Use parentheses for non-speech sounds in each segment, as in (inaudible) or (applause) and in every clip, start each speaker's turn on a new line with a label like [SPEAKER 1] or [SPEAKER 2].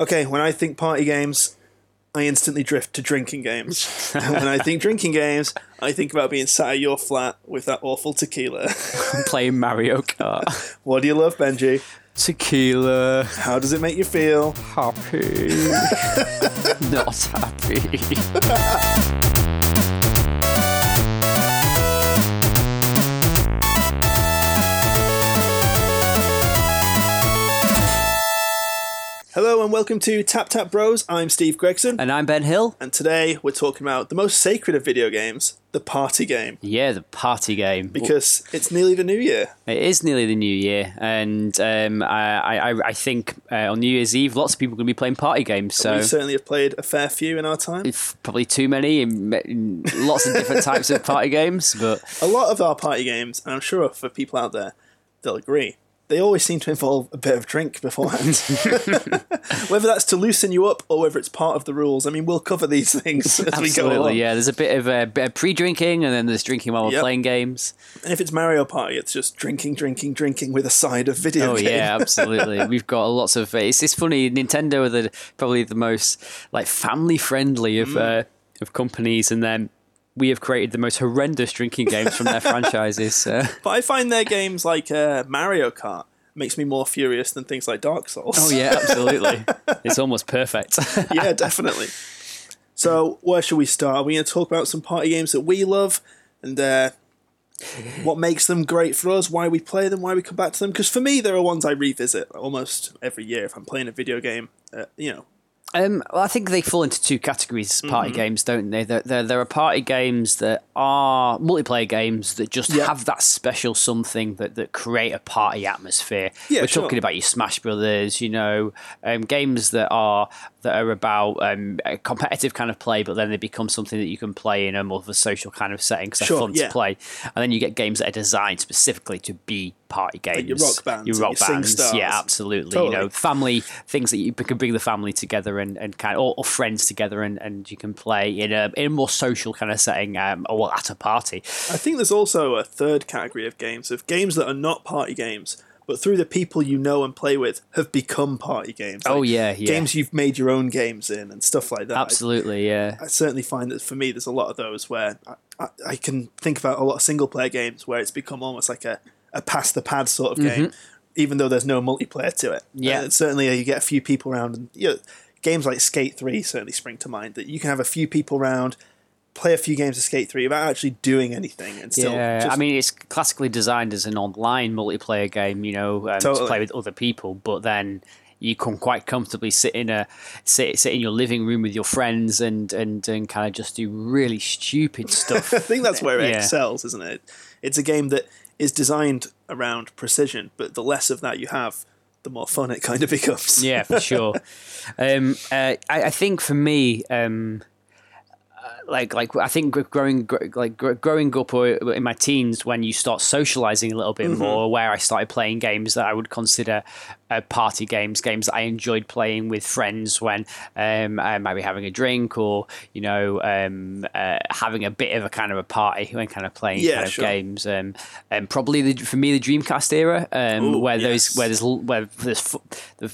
[SPEAKER 1] Okay, when I think party games, I instantly drift to drinking games. (laughs) and when I think drinking games, I think about being sat at your flat with that awful tequila. (laughs)
[SPEAKER 2] Playing Mario Kart. (laughs)
[SPEAKER 1] what do you love, Benji?
[SPEAKER 2] Tequila.
[SPEAKER 1] How does it make you feel?
[SPEAKER 2] Happy. Not happy.
[SPEAKER 1] Hello and welcome to Tap Tap Bros. I'm Steve Gregson,
[SPEAKER 2] And I'm Ben Hill.
[SPEAKER 1] and today we're talking about the most sacred of video games, the party game,
[SPEAKER 2] Yeah, the party game.
[SPEAKER 1] because it's nearly the new year.
[SPEAKER 2] It is nearly the new year, and um, I, I, I think uh, on New Year's Eve, lots of people are going to be playing party games. So
[SPEAKER 1] We certainly have played a fair few in our time.
[SPEAKER 2] it's probably too many in, in lots of different types of party games. But
[SPEAKER 1] A lot of our party games, and I'm sure for people out there, they'll agree. They always seem to involve a bit of drink beforehand. (laughs) whether that's to loosen you up or whether it's part of the rules. I mean, we'll cover these things as we go
[SPEAKER 2] absolutely, yeah. There's a bit of uh, bit of pre-drinking, and then there's drinking while we're
[SPEAKER 1] Yep.
[SPEAKER 2] playing games.
[SPEAKER 1] And if it's Mario Party, it's just drinking, drinking, drinking with a side of video
[SPEAKER 2] Oh
[SPEAKER 1] game.
[SPEAKER 2] yeah, (laughs) absolutely. We've got lots of. It's it's funny. Nintendo are the probably the most like family friendly of
[SPEAKER 1] Mm.
[SPEAKER 2] uh, of companies, and then we have created the most horrendous drinking games from their (laughs) franchises. So.
[SPEAKER 1] But I find their games like uh, Mario Kart makes me more furious than things like Dark Souls.
[SPEAKER 2] Oh yeah, absolutely. (laughs) it's almost perfect. (laughs)
[SPEAKER 1] yeah, definitely. So, where should we start? Are we going to talk about some party games that we love and uh, what makes them great for us, why we play them, why we come back to them? Because for me, there are ones I revisit almost every year if I'm playing a video game. Uh, you know,
[SPEAKER 2] Um, well, I think they fall into two categories: party
[SPEAKER 1] Mm-hmm.
[SPEAKER 2] games, don't they? There, there, there are party games that are multiplayer games that just
[SPEAKER 1] Yeah.
[SPEAKER 2] have that special something that, that create a party atmosphere.
[SPEAKER 1] Yeah,
[SPEAKER 2] We're
[SPEAKER 1] sure.
[SPEAKER 2] talking about your Smash Brothers, you know, um, games that are that are about um, a competitive kind of play, but then they become something that you can play in a more of a social kind of setting because they're
[SPEAKER 1] Sure,
[SPEAKER 2] fun
[SPEAKER 1] yeah.
[SPEAKER 2] to play. And then you get games that are designed specifically to be party games.
[SPEAKER 1] your rock bands
[SPEAKER 2] your rock
[SPEAKER 1] your Sing
[SPEAKER 2] bands, yeah, absolutely.
[SPEAKER 1] Totally.
[SPEAKER 2] You know, family things that you can bring the family together and, and kind of, or, or friends together and, and you can play in a in a more social kind of setting um, or at a party.
[SPEAKER 1] I think there's also a third category of games, of games that are not party games, but through the people you know and play with have become party games.
[SPEAKER 2] Oh, yeah, yeah.
[SPEAKER 1] Games you've made your own games in and stuff like that. I-
[SPEAKER 2] Absolutely, yeah.
[SPEAKER 1] I certainly find that for me, there's a lot of those where I, I, I can think about a lot of single player games where it's become almost like a, a pass the pad sort of game, even though there's no multiplayer to it.
[SPEAKER 2] Mm-hmm. Yeah.
[SPEAKER 1] Certainly, you get a few people around, and you know, games like Skate 3 certainly spring to mind that you can have a few people around, play a few games of Skate 3 without actually doing anything and still.
[SPEAKER 2] Yeah,
[SPEAKER 1] just,
[SPEAKER 2] I mean, it's classically designed as an online multiplayer game, you know, um, to play with other people. But then you can quite comfortably sit in a sit, sit in your living room with your friends and and, and kind of just do really stupid (laughs) stuff.
[SPEAKER 1] I think that's where it
[SPEAKER 2] Yeah.
[SPEAKER 1] excels, isn't it? It's a game that is designed around precision, but the less of that you have, the more fun it kind of becomes.
[SPEAKER 2] yeah, for (laughs) sure. Um, uh, I, I think for me, um, uh, like like I think growing like growing up or in my teens when you start socializing a little bit more, where I started playing games that I would consider uh, party games, games that I enjoyed playing with friends when um, I might be having a drink or you know um, uh, having a bit of a kind of a party when kind of playing
[SPEAKER 1] Yeah,
[SPEAKER 2] kind of
[SPEAKER 1] sure.
[SPEAKER 2] games. Um, and probably the, for me the Dreamcast era, um,
[SPEAKER 1] Ooh,
[SPEAKER 2] where
[SPEAKER 1] yes.
[SPEAKER 2] those where there's where there's f- the,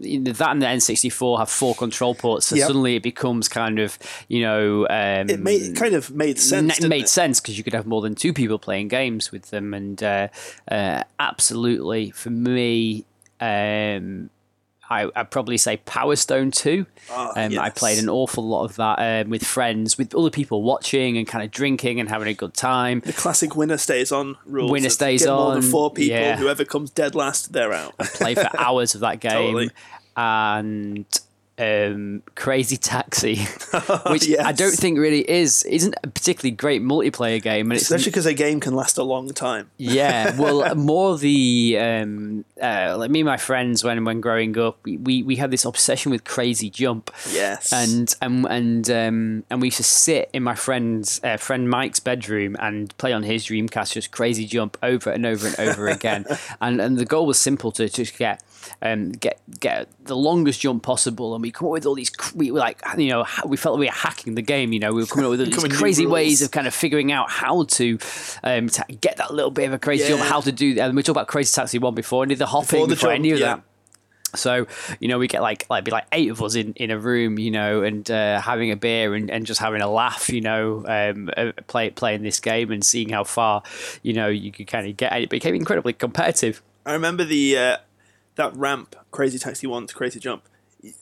[SPEAKER 2] the, that and the N64 have four control ports, so
[SPEAKER 1] Yep.
[SPEAKER 2] suddenly it becomes kind of you know um,
[SPEAKER 1] It made it kind of made sense.
[SPEAKER 2] n- made
[SPEAKER 1] it?
[SPEAKER 2] sense because you could have more than two people playing games with them, and uh, uh, absolutely for me. Um, I, I'd probably say Power Stone 2.
[SPEAKER 1] Ah,
[SPEAKER 2] um, I played an awful lot of that um, with friends, with other people watching and kind of drinking and having a good time.
[SPEAKER 1] The classic winner stays on rules.
[SPEAKER 2] Winner stays
[SPEAKER 1] get more than four people.
[SPEAKER 2] yeah.
[SPEAKER 1] Whoever comes dead last, they're out.
[SPEAKER 2] I play for (laughs) hours of that game
[SPEAKER 1] Totally.
[SPEAKER 2] and um, Crazy Taxi, (laughs) (laughs) which I don't think really is isn't a particularly great multiplayer game, and
[SPEAKER 1] Especially because a game can last a long time.
[SPEAKER 2] yeah, well, (laughs) more the um, uh, like me and my friends when when growing up, we, we, we had this obsession with Crazy Jump.
[SPEAKER 1] Yes.
[SPEAKER 2] And and and um, and we used to sit in my friend's uh, friend Mike's bedroom and play on his Dreamcast just Crazy Jump over and over and over again. And and the goal was simple to just get um, get get the longest jump possible, and we come up with all these we were like you know we felt like we were hacking the game. You know, we were coming up with all (laughs) these crazy ways of kind of figuring out how to um, to get that little bit of a crazy jump, how to do. And we talked about Crazy Taxi one before, and did the hopping
[SPEAKER 1] Before the
[SPEAKER 2] before
[SPEAKER 1] jump,
[SPEAKER 2] any of
[SPEAKER 1] yeah.
[SPEAKER 2] that. So you know we get like like be like eight of us in, in a room, you know, and uh, having a beer and, and just having a laugh, you know, um, uh, play playing this game and seeing how far, you know, you could kind of get. It became incredibly competitive.
[SPEAKER 1] I remember the uh, that ramp, Crazy Taxi One to Crazy Jump.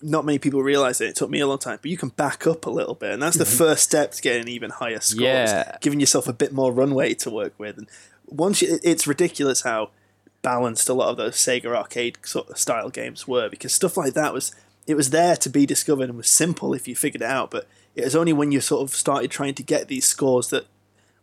[SPEAKER 1] Not many people realize it. It took me a long time, but you can back up a little bit, and that's the mm-hmm. first step to getting even higher scores.
[SPEAKER 2] Yeah.
[SPEAKER 1] giving yourself a bit more runway to work with. And once you, it's ridiculous how balanced a lot of those Sega arcade sort of style games were, because stuff like that was it was there to be discovered and was simple if you figured it out. But it was only when you sort of started trying to get these scores that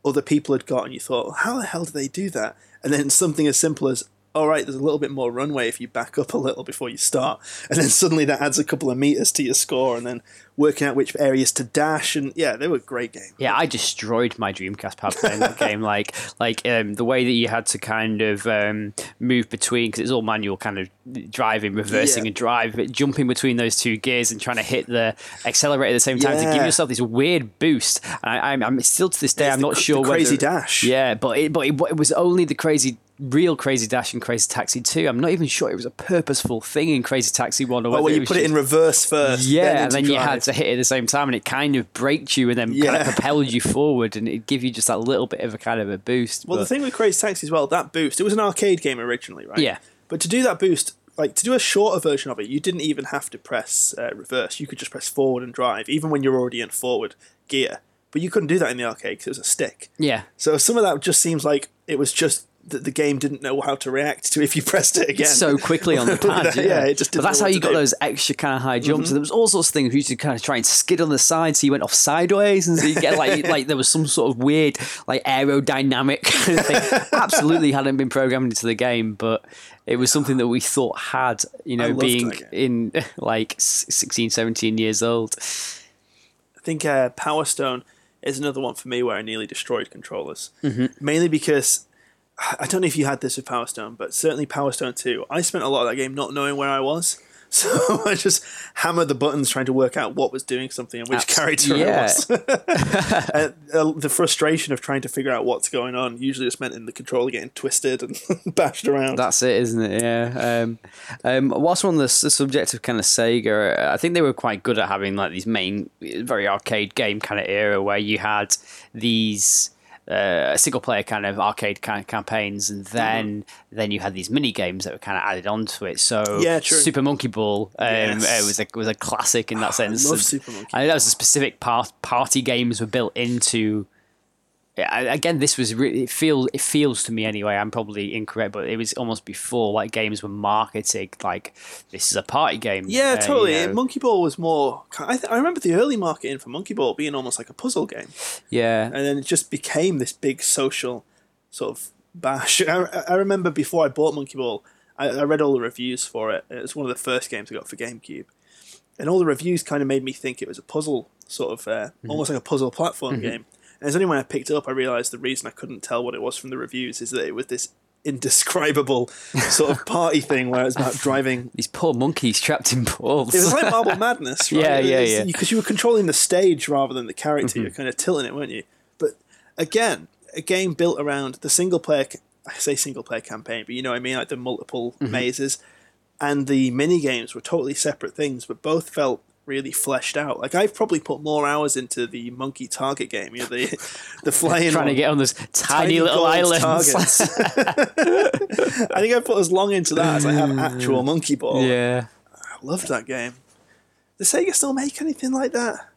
[SPEAKER 1] other people had got, and you thought, how the hell do they do that? And then something as simple as, all right, there's a little bit more runway if you back up a little before you start, and then suddenly that adds a couple of meters to your score, and then working out which areas to dash, and yeah, they were great games.
[SPEAKER 2] Yeah, I destroyed my Dreamcast pad playing that game. (laughs) Like, like um, the way that you had to kind of um, move between because it's all manual, kind of driving, reversing,
[SPEAKER 1] Yeah.
[SPEAKER 2] and drive, but jumping between those two gears and trying to hit the accelerator at the same time to give yourself this weird boost. And I, I'm, I'm still to this day,
[SPEAKER 1] It's
[SPEAKER 2] I'm
[SPEAKER 1] the
[SPEAKER 2] not sure
[SPEAKER 1] crazy
[SPEAKER 2] whether,
[SPEAKER 1] dash.
[SPEAKER 2] Yeah, but it, but it, it was only the crazy. Real Crazy Dash and Crazy Taxi 2. I'm not even sure it was a purposeful thing in Crazy Taxi 1 or
[SPEAKER 1] Oh, well, you put it in reverse first.
[SPEAKER 2] yeah,
[SPEAKER 1] then
[SPEAKER 2] and then you
[SPEAKER 1] drive.
[SPEAKER 2] had to hit it at the same time, and it kind of braked you and then kind
[SPEAKER 1] Yeah.
[SPEAKER 2] of propelled you forward, and it give you just that little bit of a kind of a boost.
[SPEAKER 1] Well, the
[SPEAKER 2] but-
[SPEAKER 1] thing with Crazy Taxi as well, that boost, it was an arcade game originally, right?
[SPEAKER 2] Yeah.
[SPEAKER 1] But to do that boost, like to do a shorter version of it, you didn't even have to press uh, reverse. You could just press forward and drive, even when you're already in forward gear. But you couldn't do that in the arcade because it was a stick.
[SPEAKER 2] yeah,
[SPEAKER 1] So some of that just seems like it was just that the game didn't know how to react to if you (laughs) pressed it again.
[SPEAKER 2] so quickly on the (laughs) pad. yeah,
[SPEAKER 1] Yeah, it just
[SPEAKER 2] But that's how you got
[SPEAKER 1] do. Mm-hmm.
[SPEAKER 2] those extra kind of high jumps. And there was all sorts of things. You used to kind of try and skid on the side, so you went off sideways, and so you get like (laughs) like there was some sort of weird like aerodynamic kind of thing. Absolutely hadn't been programmed into the game, but it was something that we thought had. You know, being in like 16, 17 years old.
[SPEAKER 1] I think uh, Power Stone is another one for me where I nearly destroyed controllers.
[SPEAKER 2] Mm-hmm.
[SPEAKER 1] Mainly because (sighs) I don't know if you had this with Power Stone, but certainly Power Stone 2. I spent a lot of that game not knowing where I was. (laughs) So I just hammered the buttons trying to work out what was doing something and which
[SPEAKER 2] Abs-
[SPEAKER 1] character
[SPEAKER 2] yeah.
[SPEAKER 1] was. (laughs) (laughs) Uh, the frustration of trying to figure out what's going on usually just meant in the controller getting twisted and bashed around.
[SPEAKER 2] That's it, isn't it? Yeah. Um, um, whilst we're on the, the subject of kind of Sega, uh, I think they were quite good at having like these main, very arcade game kind of era where you had these uh, single player kind of arcade kind of campaigns, and then then you had these mini games that were kind of added onto it. So
[SPEAKER 1] Yeah, true.
[SPEAKER 2] Super Monkey Ball um,
[SPEAKER 1] Yes.
[SPEAKER 2] uh, was a was a classic in that (sighs) sense.
[SPEAKER 1] love
[SPEAKER 2] And
[SPEAKER 1] Super Monkey
[SPEAKER 2] I think that was a specific part party games were built into I- again, this was really it feels it feels to me anyway. I'm probably incorrect, but it was almost before like games were marketed like this is a party game.
[SPEAKER 1] Yeah,
[SPEAKER 2] uh,
[SPEAKER 1] totally.
[SPEAKER 2] you know.
[SPEAKER 1] Monkey Ball was more. I, th- I remember the early marketing for Monkey Ball being almost like a puzzle game.
[SPEAKER 2] yeah,
[SPEAKER 1] and then it just became this big social sort of bash. (laughs) I, I remember before I bought Monkey Ball, I, I read all the reviews for it. It was one of the first games I got for GameCube, and all the reviews kind of made me think it was a puzzle sort of, uh, almost like a puzzle platform game. And it's only when I picked it up I realized the reason I couldn't tell what it was from the reviews is that it was this indescribable (laughs) sort of party thing where it's about driving (laughs)
[SPEAKER 2] these poor monkeys trapped in balls.
[SPEAKER 1] it was like Marble (laughs) Madness, right?
[SPEAKER 2] Yeah, yeah, yeah.
[SPEAKER 1] Because you were controlling the stage rather than the character. You're mm-hmm. kind of tilting it, weren't you? But again, a game built around the single player. I say single player campaign, but you know what I mean, like the multiple mm-hmm. mazes, and the mini games were totally separate things, but both felt really fleshed out. Like I've probably put more hours into the monkey target game, you know, the the flying
[SPEAKER 2] trying to get on those tiny, little
[SPEAKER 1] gold
[SPEAKER 2] islands. (laughs)
[SPEAKER 1] I think I put as long into that as I have actual monkey ball.
[SPEAKER 2] yeah.
[SPEAKER 1] I loved that game. Does Sega still make anything like that?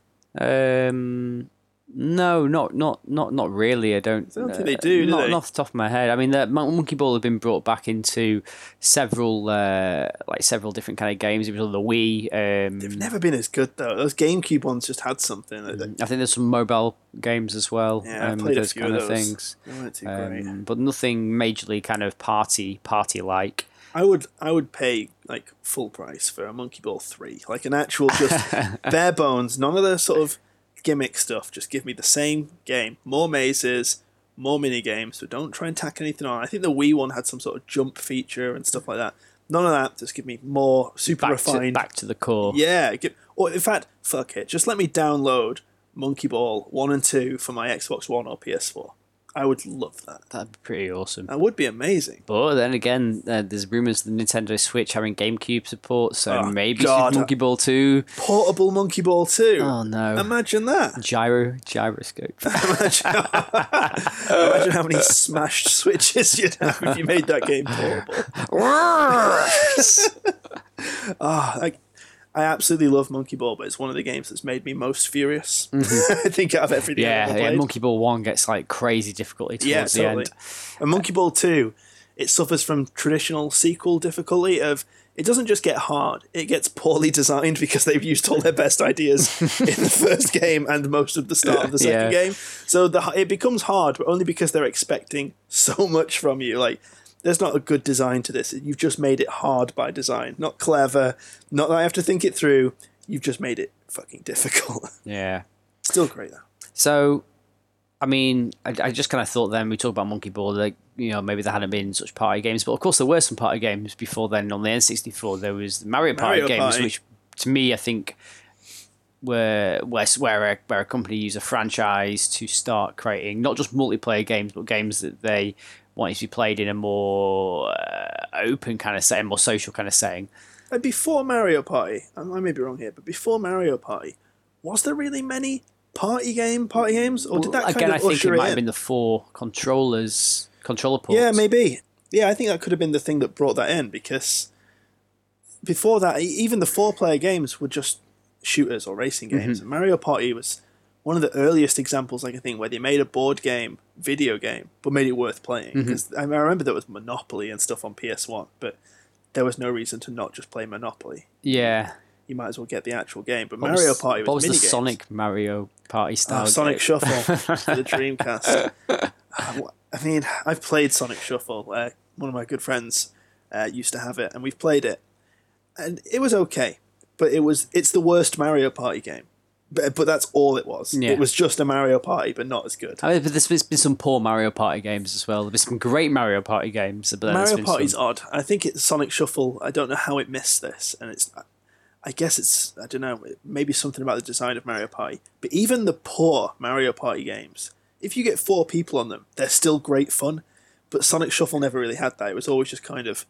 [SPEAKER 2] Um, no, not not not not really. I don't.
[SPEAKER 1] I don't think
[SPEAKER 2] uh,
[SPEAKER 1] they do, do
[SPEAKER 2] not,
[SPEAKER 1] they?
[SPEAKER 2] not off the top of my head. I mean, the Monkey Ball have been brought back into several uh, like several different kind of games. It was on the Wii. Um,
[SPEAKER 1] They've never been as good though. Those GameCube ones just had something.
[SPEAKER 2] I think there's some mobile games as well.
[SPEAKER 1] Yeah, I
[SPEAKER 2] um,
[SPEAKER 1] played a few
[SPEAKER 2] kind
[SPEAKER 1] of those.
[SPEAKER 2] things.
[SPEAKER 1] They weren't too great.
[SPEAKER 2] Um, but nothing majorly kind of party party like.
[SPEAKER 1] I would I would pay like full price for a Monkey Ball three, like an actual just (laughs) bare bones, none of the sort of gimmick stuff. Just give me the same game, more mazes, more mini games. So don't try and tack anything on. I think the Wii one had some sort of jump feature and stuff like that. None of that. Just give me more super
[SPEAKER 2] Back to,
[SPEAKER 1] refined.
[SPEAKER 2] back to the core.
[SPEAKER 1] Yeah, give, or in fact, fuck it. Just let me download Monkey Ball one and two for my Xbox One or PS4. I would love that.
[SPEAKER 2] That'd be pretty awesome.
[SPEAKER 1] That would be amazing.
[SPEAKER 2] But then again, uh, there's rumors of the Nintendo Switch having GameCube support, so
[SPEAKER 1] Oh,
[SPEAKER 2] maybe
[SPEAKER 1] God.
[SPEAKER 2] Monkey Ball 2.
[SPEAKER 1] Portable Monkey Ball 2.
[SPEAKER 2] Oh no.
[SPEAKER 1] Imagine that.
[SPEAKER 2] Gyro, gyroscope. (laughs)
[SPEAKER 1] Imagine, (laughs) imagine how many smashed switches you'd have if you made that game portable. (laughs) Ah, I, I absolutely love Monkey Ball, but it's one of the games that's made me most furious. Mm-hmm. (laughs) I think out of everything I've
[SPEAKER 2] yeah, yeah. Monkey Ball 1 gets like crazy difficulty towards
[SPEAKER 1] Yeah,
[SPEAKER 2] the end.
[SPEAKER 1] And Monkey Ball 2, it suffers from traditional sequel difficulty of it doesn't just get hard, it gets poorly designed (laughs) because they've used all their best ideas (laughs) in the first game and most of the start of the second
[SPEAKER 2] Yeah.
[SPEAKER 1] game. So the it becomes hard, but only because they're expecting so much from you. Like there's not a good design to this. You've just made it hard by design. Not clever, not that I have to think it through. You've just made it fucking (laughs) difficult.
[SPEAKER 2] Yeah.
[SPEAKER 1] Still great though.
[SPEAKER 2] So, I mean, I, I just kind of thought then we talked about Monkey Ball, like you know maybe there hadn't been such party games, but of course there were some party games before then. On the N64, there was the Mario Party
[SPEAKER 1] Mario
[SPEAKER 2] games, which to me I think were where where a, where a company used a franchise to start creating not just multiplayer games, but games that they wanted to be played in a more uh, open kind of setting, more social kind of setting.
[SPEAKER 1] And before Mario Party, I may be wrong here, but before Mario Party, was there really many party game party games, or did that kind
[SPEAKER 2] Again,
[SPEAKER 1] of
[SPEAKER 2] I think it
[SPEAKER 1] it
[SPEAKER 2] might
[SPEAKER 1] in?
[SPEAKER 2] have been the four controllers, controller ports.
[SPEAKER 1] Yeah, maybe. Yeah, I think that could have been the thing that brought that in because before that, even the four-player games were just shooters or racing
[SPEAKER 2] Mm-hmm.
[SPEAKER 1] games. And Mario Party was one of the earliest examples I can think where they made a board game video game but made it worth playing.
[SPEAKER 2] Mm-hmm.
[SPEAKER 1] Because I, I remember there was Monopoly and stuff on PS1, but there was no reason to not just play Monopoly.
[SPEAKER 2] Yeah.
[SPEAKER 1] You might as well get the actual game. But
[SPEAKER 2] What
[SPEAKER 1] Mario
[SPEAKER 2] was-
[SPEAKER 1] Party was
[SPEAKER 2] What was the
[SPEAKER 1] minigames.
[SPEAKER 2] Sonic Mario Party style?
[SPEAKER 1] Oh, Sonic? Shuffle for the (laughs) Dreamcast. Uh, I mean, I've played Sonic Shuffle. Uh, one of my good friends uh, used to have it, and we've played it, and it was okay. But it was it's the worst Mario Party game. But, but that's all it was.
[SPEAKER 2] Yeah.
[SPEAKER 1] It was just a Mario Party, but not as good.
[SPEAKER 2] I mean, but there's been some poor Mario Party games as well. There's been some great Mario Party games. But
[SPEAKER 1] Mario Party's
[SPEAKER 2] some-
[SPEAKER 1] odd. I think it's Sonic Shuffle. I don't know how it missed this, and it's. I guess it's I don't know maybe something about the design of Mario Party. But even the poor Mario Party games, if you get four people on them, they're still great fun. But Sonic Shuffle never really had that. It was always just kind of,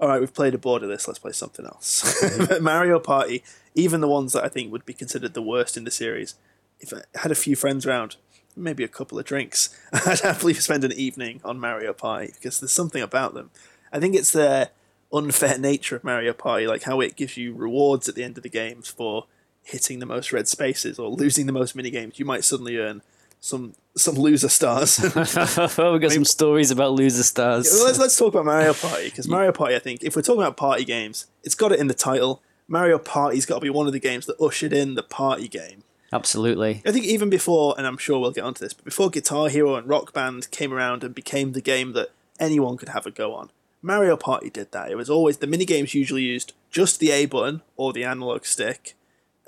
[SPEAKER 1] all right, we've played a board of this. Let's play something else. (laughs) (laughs) Mario Party, even the ones that I think would be considered the worst in the series, if I had a few friends around, maybe a couple of drinks, (laughs) I'd happily spend an evening on Mario Party because there's something about them. I think it's the unfair nature of Mario Party, like how it gives you rewards at the end of the games for hitting the most red spaces or losing the most mini games. You might suddenly earn some some loser stars. (laughs)
[SPEAKER 2] oh, we got some stories about loser stars.
[SPEAKER 1] Let's let's talk about Mario Party because Mario Party, I think, if we're talking about party games, it's got it in the title. Mario Party's got to be one of the games that ushered in the party game.
[SPEAKER 2] Absolutely.
[SPEAKER 1] I think even before, and I'm sure we'll get onto this, but before Guitar Hero and Rock Band came around and became the game that anyone could have a go on, Mario Party did that. It was always the mini games usually used just the A button or the analog stick,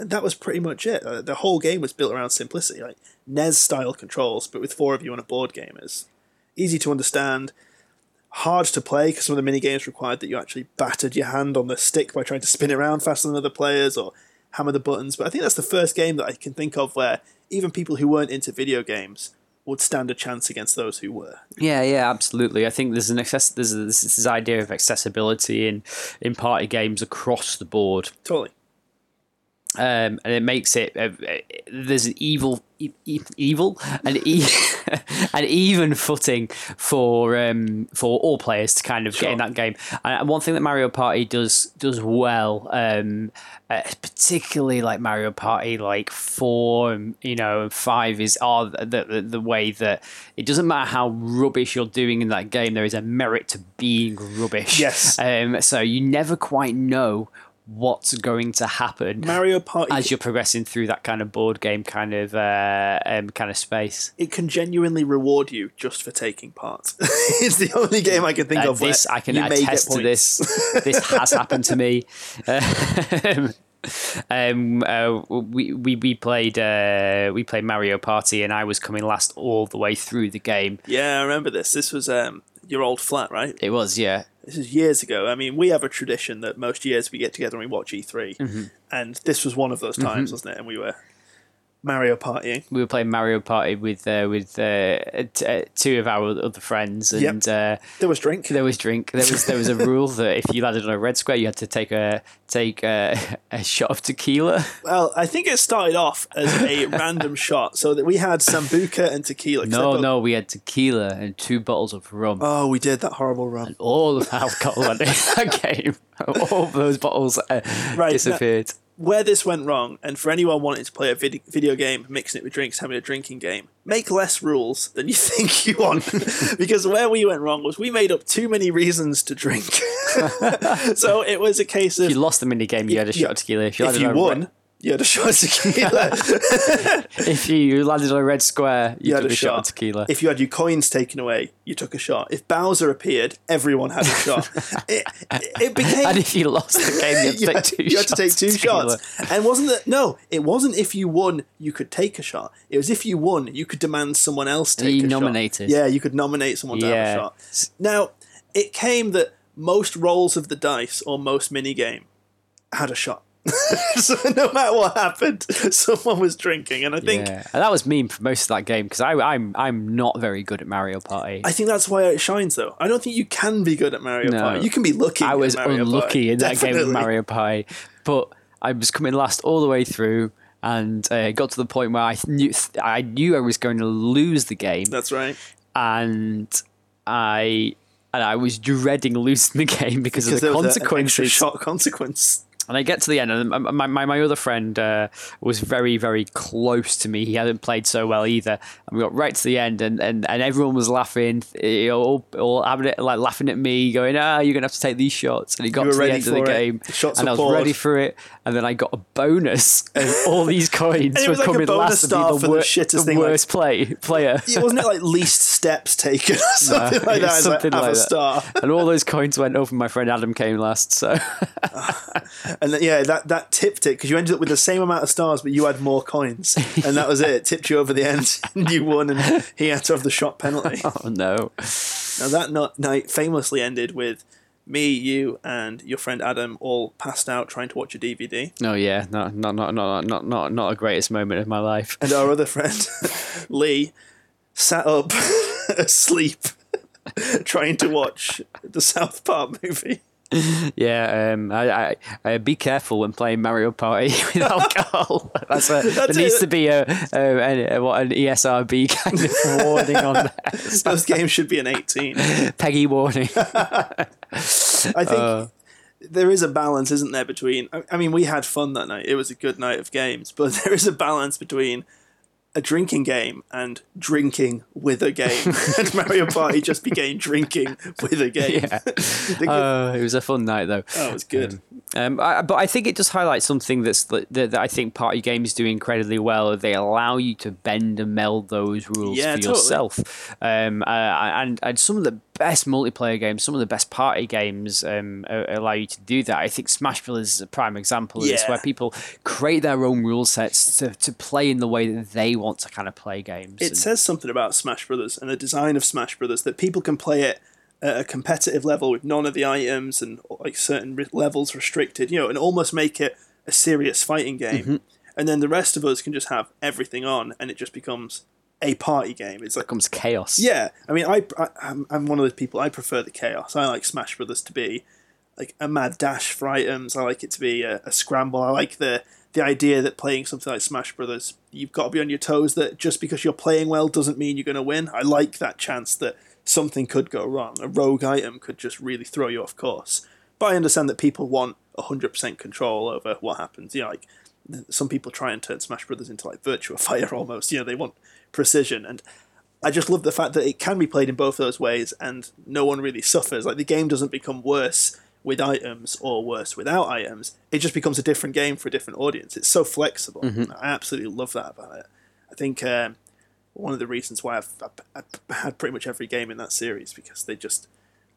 [SPEAKER 1] and that was pretty much it. Uh, The whole game was built around simplicity, like NES style controls, but with four of you on a board game. It's easy to understand, hard to play because some of the mini games required that you actually battered your hand on the stick by trying to spin it around faster than other players or hammer the buttons. But I think that's the first game that I can think of where even people who weren't into video games would stand a chance against those who were.
[SPEAKER 2] Yeah, yeah, absolutely. I think there's an access. There's this, this idea of accessibility in in party games across the board.
[SPEAKER 1] Totally.
[SPEAKER 2] Um, and it makes it uh, there's an evil e- e- evil and e- (laughs) an even footing for um, for all players to kind of get in that game. And one thing that Mario Party does does well, um, uh, particularly like Mario Party like four, and, you know, five is are the, the the way that it doesn't matter how rubbish you're doing in that game. There is a merit to being rubbish.
[SPEAKER 1] Yes.
[SPEAKER 2] Um, so you never quite know what's going to happen
[SPEAKER 1] Mario Party
[SPEAKER 2] as you're progressing through that kind of board game kind of uh, um, kind of space.
[SPEAKER 1] it can genuinely reward you just for taking part. (laughs) it's the only game I can think
[SPEAKER 2] Uh,
[SPEAKER 1] of
[SPEAKER 2] this I can
[SPEAKER 1] you may get
[SPEAKER 2] attest to this. this has happened to me. (laughs) Um, um, uh, we, we we played uh, we played Mario Party, and I was coming last all the way through the game.
[SPEAKER 1] Yeah, I remember this. This was um, your old flat, right?
[SPEAKER 2] It was yeah,
[SPEAKER 1] This is years ago. I mean, we have a tradition that most years we get together and we watch E3,
[SPEAKER 2] Mm-hmm.
[SPEAKER 1] and this was one of those times, wasn't it? And we were Mario Party.
[SPEAKER 2] we were playing Mario Party with uh, with uh, t- uh, two of our other friends,
[SPEAKER 1] Yep.
[SPEAKER 2] and uh,
[SPEAKER 1] There was drink.
[SPEAKER 2] there was drink. There was there was a rule (laughs) that if you landed on a red square, you had to take a take a, (laughs) a shot of tequila.
[SPEAKER 1] Well, I think it started off as a (laughs) random shot, so that we had sambuca and tequila.
[SPEAKER 2] No,
[SPEAKER 1] both-
[SPEAKER 2] no, we had tequila and two bottles of rum.
[SPEAKER 1] Oh, we did that horrible run.
[SPEAKER 2] All of the alcohol in that game, all of those bottles uh,
[SPEAKER 1] Right,
[SPEAKER 2] disappeared.
[SPEAKER 1] Where this went wrong, and for anyone wanting to play a vid- video game, mixing it with drinks, having a drinking game, make less rules than you (laughs) think you want. (laughs) because where we went wrong was we made up too many reasons to drink. (laughs) so it was a case of
[SPEAKER 2] If you lost the mini game, you had a shot
[SPEAKER 1] yeah.
[SPEAKER 2] of tequila. If you,
[SPEAKER 1] if
[SPEAKER 2] landed
[SPEAKER 1] you won,
[SPEAKER 2] red-
[SPEAKER 1] you had a shot of tequila. (laughs)
[SPEAKER 2] if you landed on a red square, you,
[SPEAKER 1] you had a
[SPEAKER 2] a shot
[SPEAKER 1] shot.
[SPEAKER 2] of tequila.
[SPEAKER 1] If you had your coins taken away, you took a shot. If Bowser appeared, everyone had a shot. (laughs) it, it became
[SPEAKER 2] and if you lost the game, (laughs) you had to
[SPEAKER 1] you
[SPEAKER 2] take
[SPEAKER 1] had,
[SPEAKER 2] two
[SPEAKER 1] you had
[SPEAKER 2] shots.
[SPEAKER 1] to take two
[SPEAKER 2] tequila.
[SPEAKER 1] shots. And wasn't that no? It wasn't if you won, you could take a shot. It was if you won, you could demand someone else take
[SPEAKER 2] You
[SPEAKER 1] a
[SPEAKER 2] nominated.
[SPEAKER 1] shot. Yeah, you could nominate someone to have a shot. Now, it came that most rolls of the dice or most mini game had a shot. (laughs) so no matter what happened, someone was drinking, and I think
[SPEAKER 2] yeah, and that was me for most of that game because I'm I'm not very good at Mario Party.
[SPEAKER 1] I think that's why it shines, though. I don't think you can be good at Mario
[SPEAKER 2] No.
[SPEAKER 1] Party. You can be lucky.
[SPEAKER 2] I was unlucky
[SPEAKER 1] Party.
[SPEAKER 2] in that game of Mario Party, but I was coming last all the way through, and uh, got to the point where I knew I knew I was going to lose the game,
[SPEAKER 1] That's right.
[SPEAKER 2] and I and I was dreading losing the (laughs) game because,
[SPEAKER 1] Because
[SPEAKER 2] of the
[SPEAKER 1] there was a- an extra
[SPEAKER 2] consequences.
[SPEAKER 1] shot consequence.
[SPEAKER 2] And I get to the end, and my, my, my other friend uh, was very, very close to me. He hadn't played so well either. And we got right to the end, and, and, and everyone was laughing, you know, all, all having it, like laughing at me, going, "Ah, you're gonna have to take these shots." And he got to the end of the
[SPEAKER 1] it.
[SPEAKER 2] game,
[SPEAKER 1] shots
[SPEAKER 2] and I was
[SPEAKER 1] poured.
[SPEAKER 2] ready for it. And then I got a bonus, and all these (laughs) coins
[SPEAKER 1] it
[SPEAKER 2] were
[SPEAKER 1] was like a bonus
[SPEAKER 2] last
[SPEAKER 1] star
[SPEAKER 2] be
[SPEAKER 1] for
[SPEAKER 2] the,
[SPEAKER 1] the
[SPEAKER 2] wor-
[SPEAKER 1] shittest
[SPEAKER 2] the
[SPEAKER 1] thing, like-
[SPEAKER 2] worst play player.
[SPEAKER 1] Yeah, wasn't it like least steps taken or (laughs) something like that? It's like,
[SPEAKER 2] something like that.
[SPEAKER 1] star.
[SPEAKER 2] and all those coins went over. My friend Adam came last, so (laughs)
[SPEAKER 1] And then, yeah, that, that tipped it because you ended up with the same amount of stars, but you had more coins. And that was it. It tipped you over the end and you won, and he had to have the shot penalty.
[SPEAKER 2] oh no.
[SPEAKER 1] Now, that no- night famously ended with me, you, and your friend Adam all passed out trying to watch a DVD.
[SPEAKER 2] Oh yeah, not not not not not not not a greatest moment of my life.
[SPEAKER 1] And our other friend, (laughs) Lee, sat up (laughs) asleep (laughs) trying to watch the South Park movie. (laughs)
[SPEAKER 2] Yeah, um, I, I, I be careful when playing Mario Party (laughs) with alcohol. That's a, (laughs)
[SPEAKER 1] That's
[SPEAKER 2] there needs to be a, a, a what an ESRB kind of warning on that.
[SPEAKER 1] Those games should be an 18.
[SPEAKER 2] PEGI warning.
[SPEAKER 1] I think
[SPEAKER 2] Uh.
[SPEAKER 1] there is a balance, isn't there, between. I mean, we had fun that night. It was a good night of games, but there is a balance between a drinking game and drinking with a game. (laughs) and Mario Party just became drinking with a game.
[SPEAKER 2] Yeah. (laughs) Uh, it was a fun night though.
[SPEAKER 1] oh, it was good.
[SPEAKER 2] Um, I, but I think it just highlights something that's that, that I think party games do incredibly well. They allow you to bend and meld those rules
[SPEAKER 1] Yeah,
[SPEAKER 2] for
[SPEAKER 1] totally.
[SPEAKER 2] yourself. Um, uh, and and some of the best multiplayer games, some of the best party games, um, allow you to do that. I think Smash Brothers is a prime example of this, where people create their own rule sets to, to play in the way that they want to kind of play games.
[SPEAKER 1] It
[SPEAKER 2] And-
[SPEAKER 1] says something about Smash Brothers and the design of Smash Brothers that people can play it at a competitive level with none of the items and like certain levels restricted, you know, and almost make it a serious fighting game.
[SPEAKER 2] Mm-hmm.
[SPEAKER 1] And then the rest of us can just have everything on, and it just becomes a party game. It's like
[SPEAKER 2] becomes chaos.
[SPEAKER 1] yeah, I mean, I, I I'm, I'm one of those people. I prefer the chaos. I like Smash Brothers to be like a mad dash for items. I like it to be a, a scramble. I like the the idea that playing something like Smash Brothers, you've got to be on your toes. That just because you're playing well doesn't mean you're going to win. I like that chance that something could go wrong. A rogue item could just really throw you off course. But I understand that people want 100% control over what happens. You know, like some people try and turn Smash Brothers into like Virtua (laughs) Fighter almost. You know, they want precision and I just love the fact that it can be played in both those ways and no one really suffers. Like the game doesn't become worse with items or worse without items. It just becomes a different game for a different audience. It's so flexible. I absolutely love that about it. I think um, one of the reasons why I've, I've, I've had pretty much every game in that series because they just,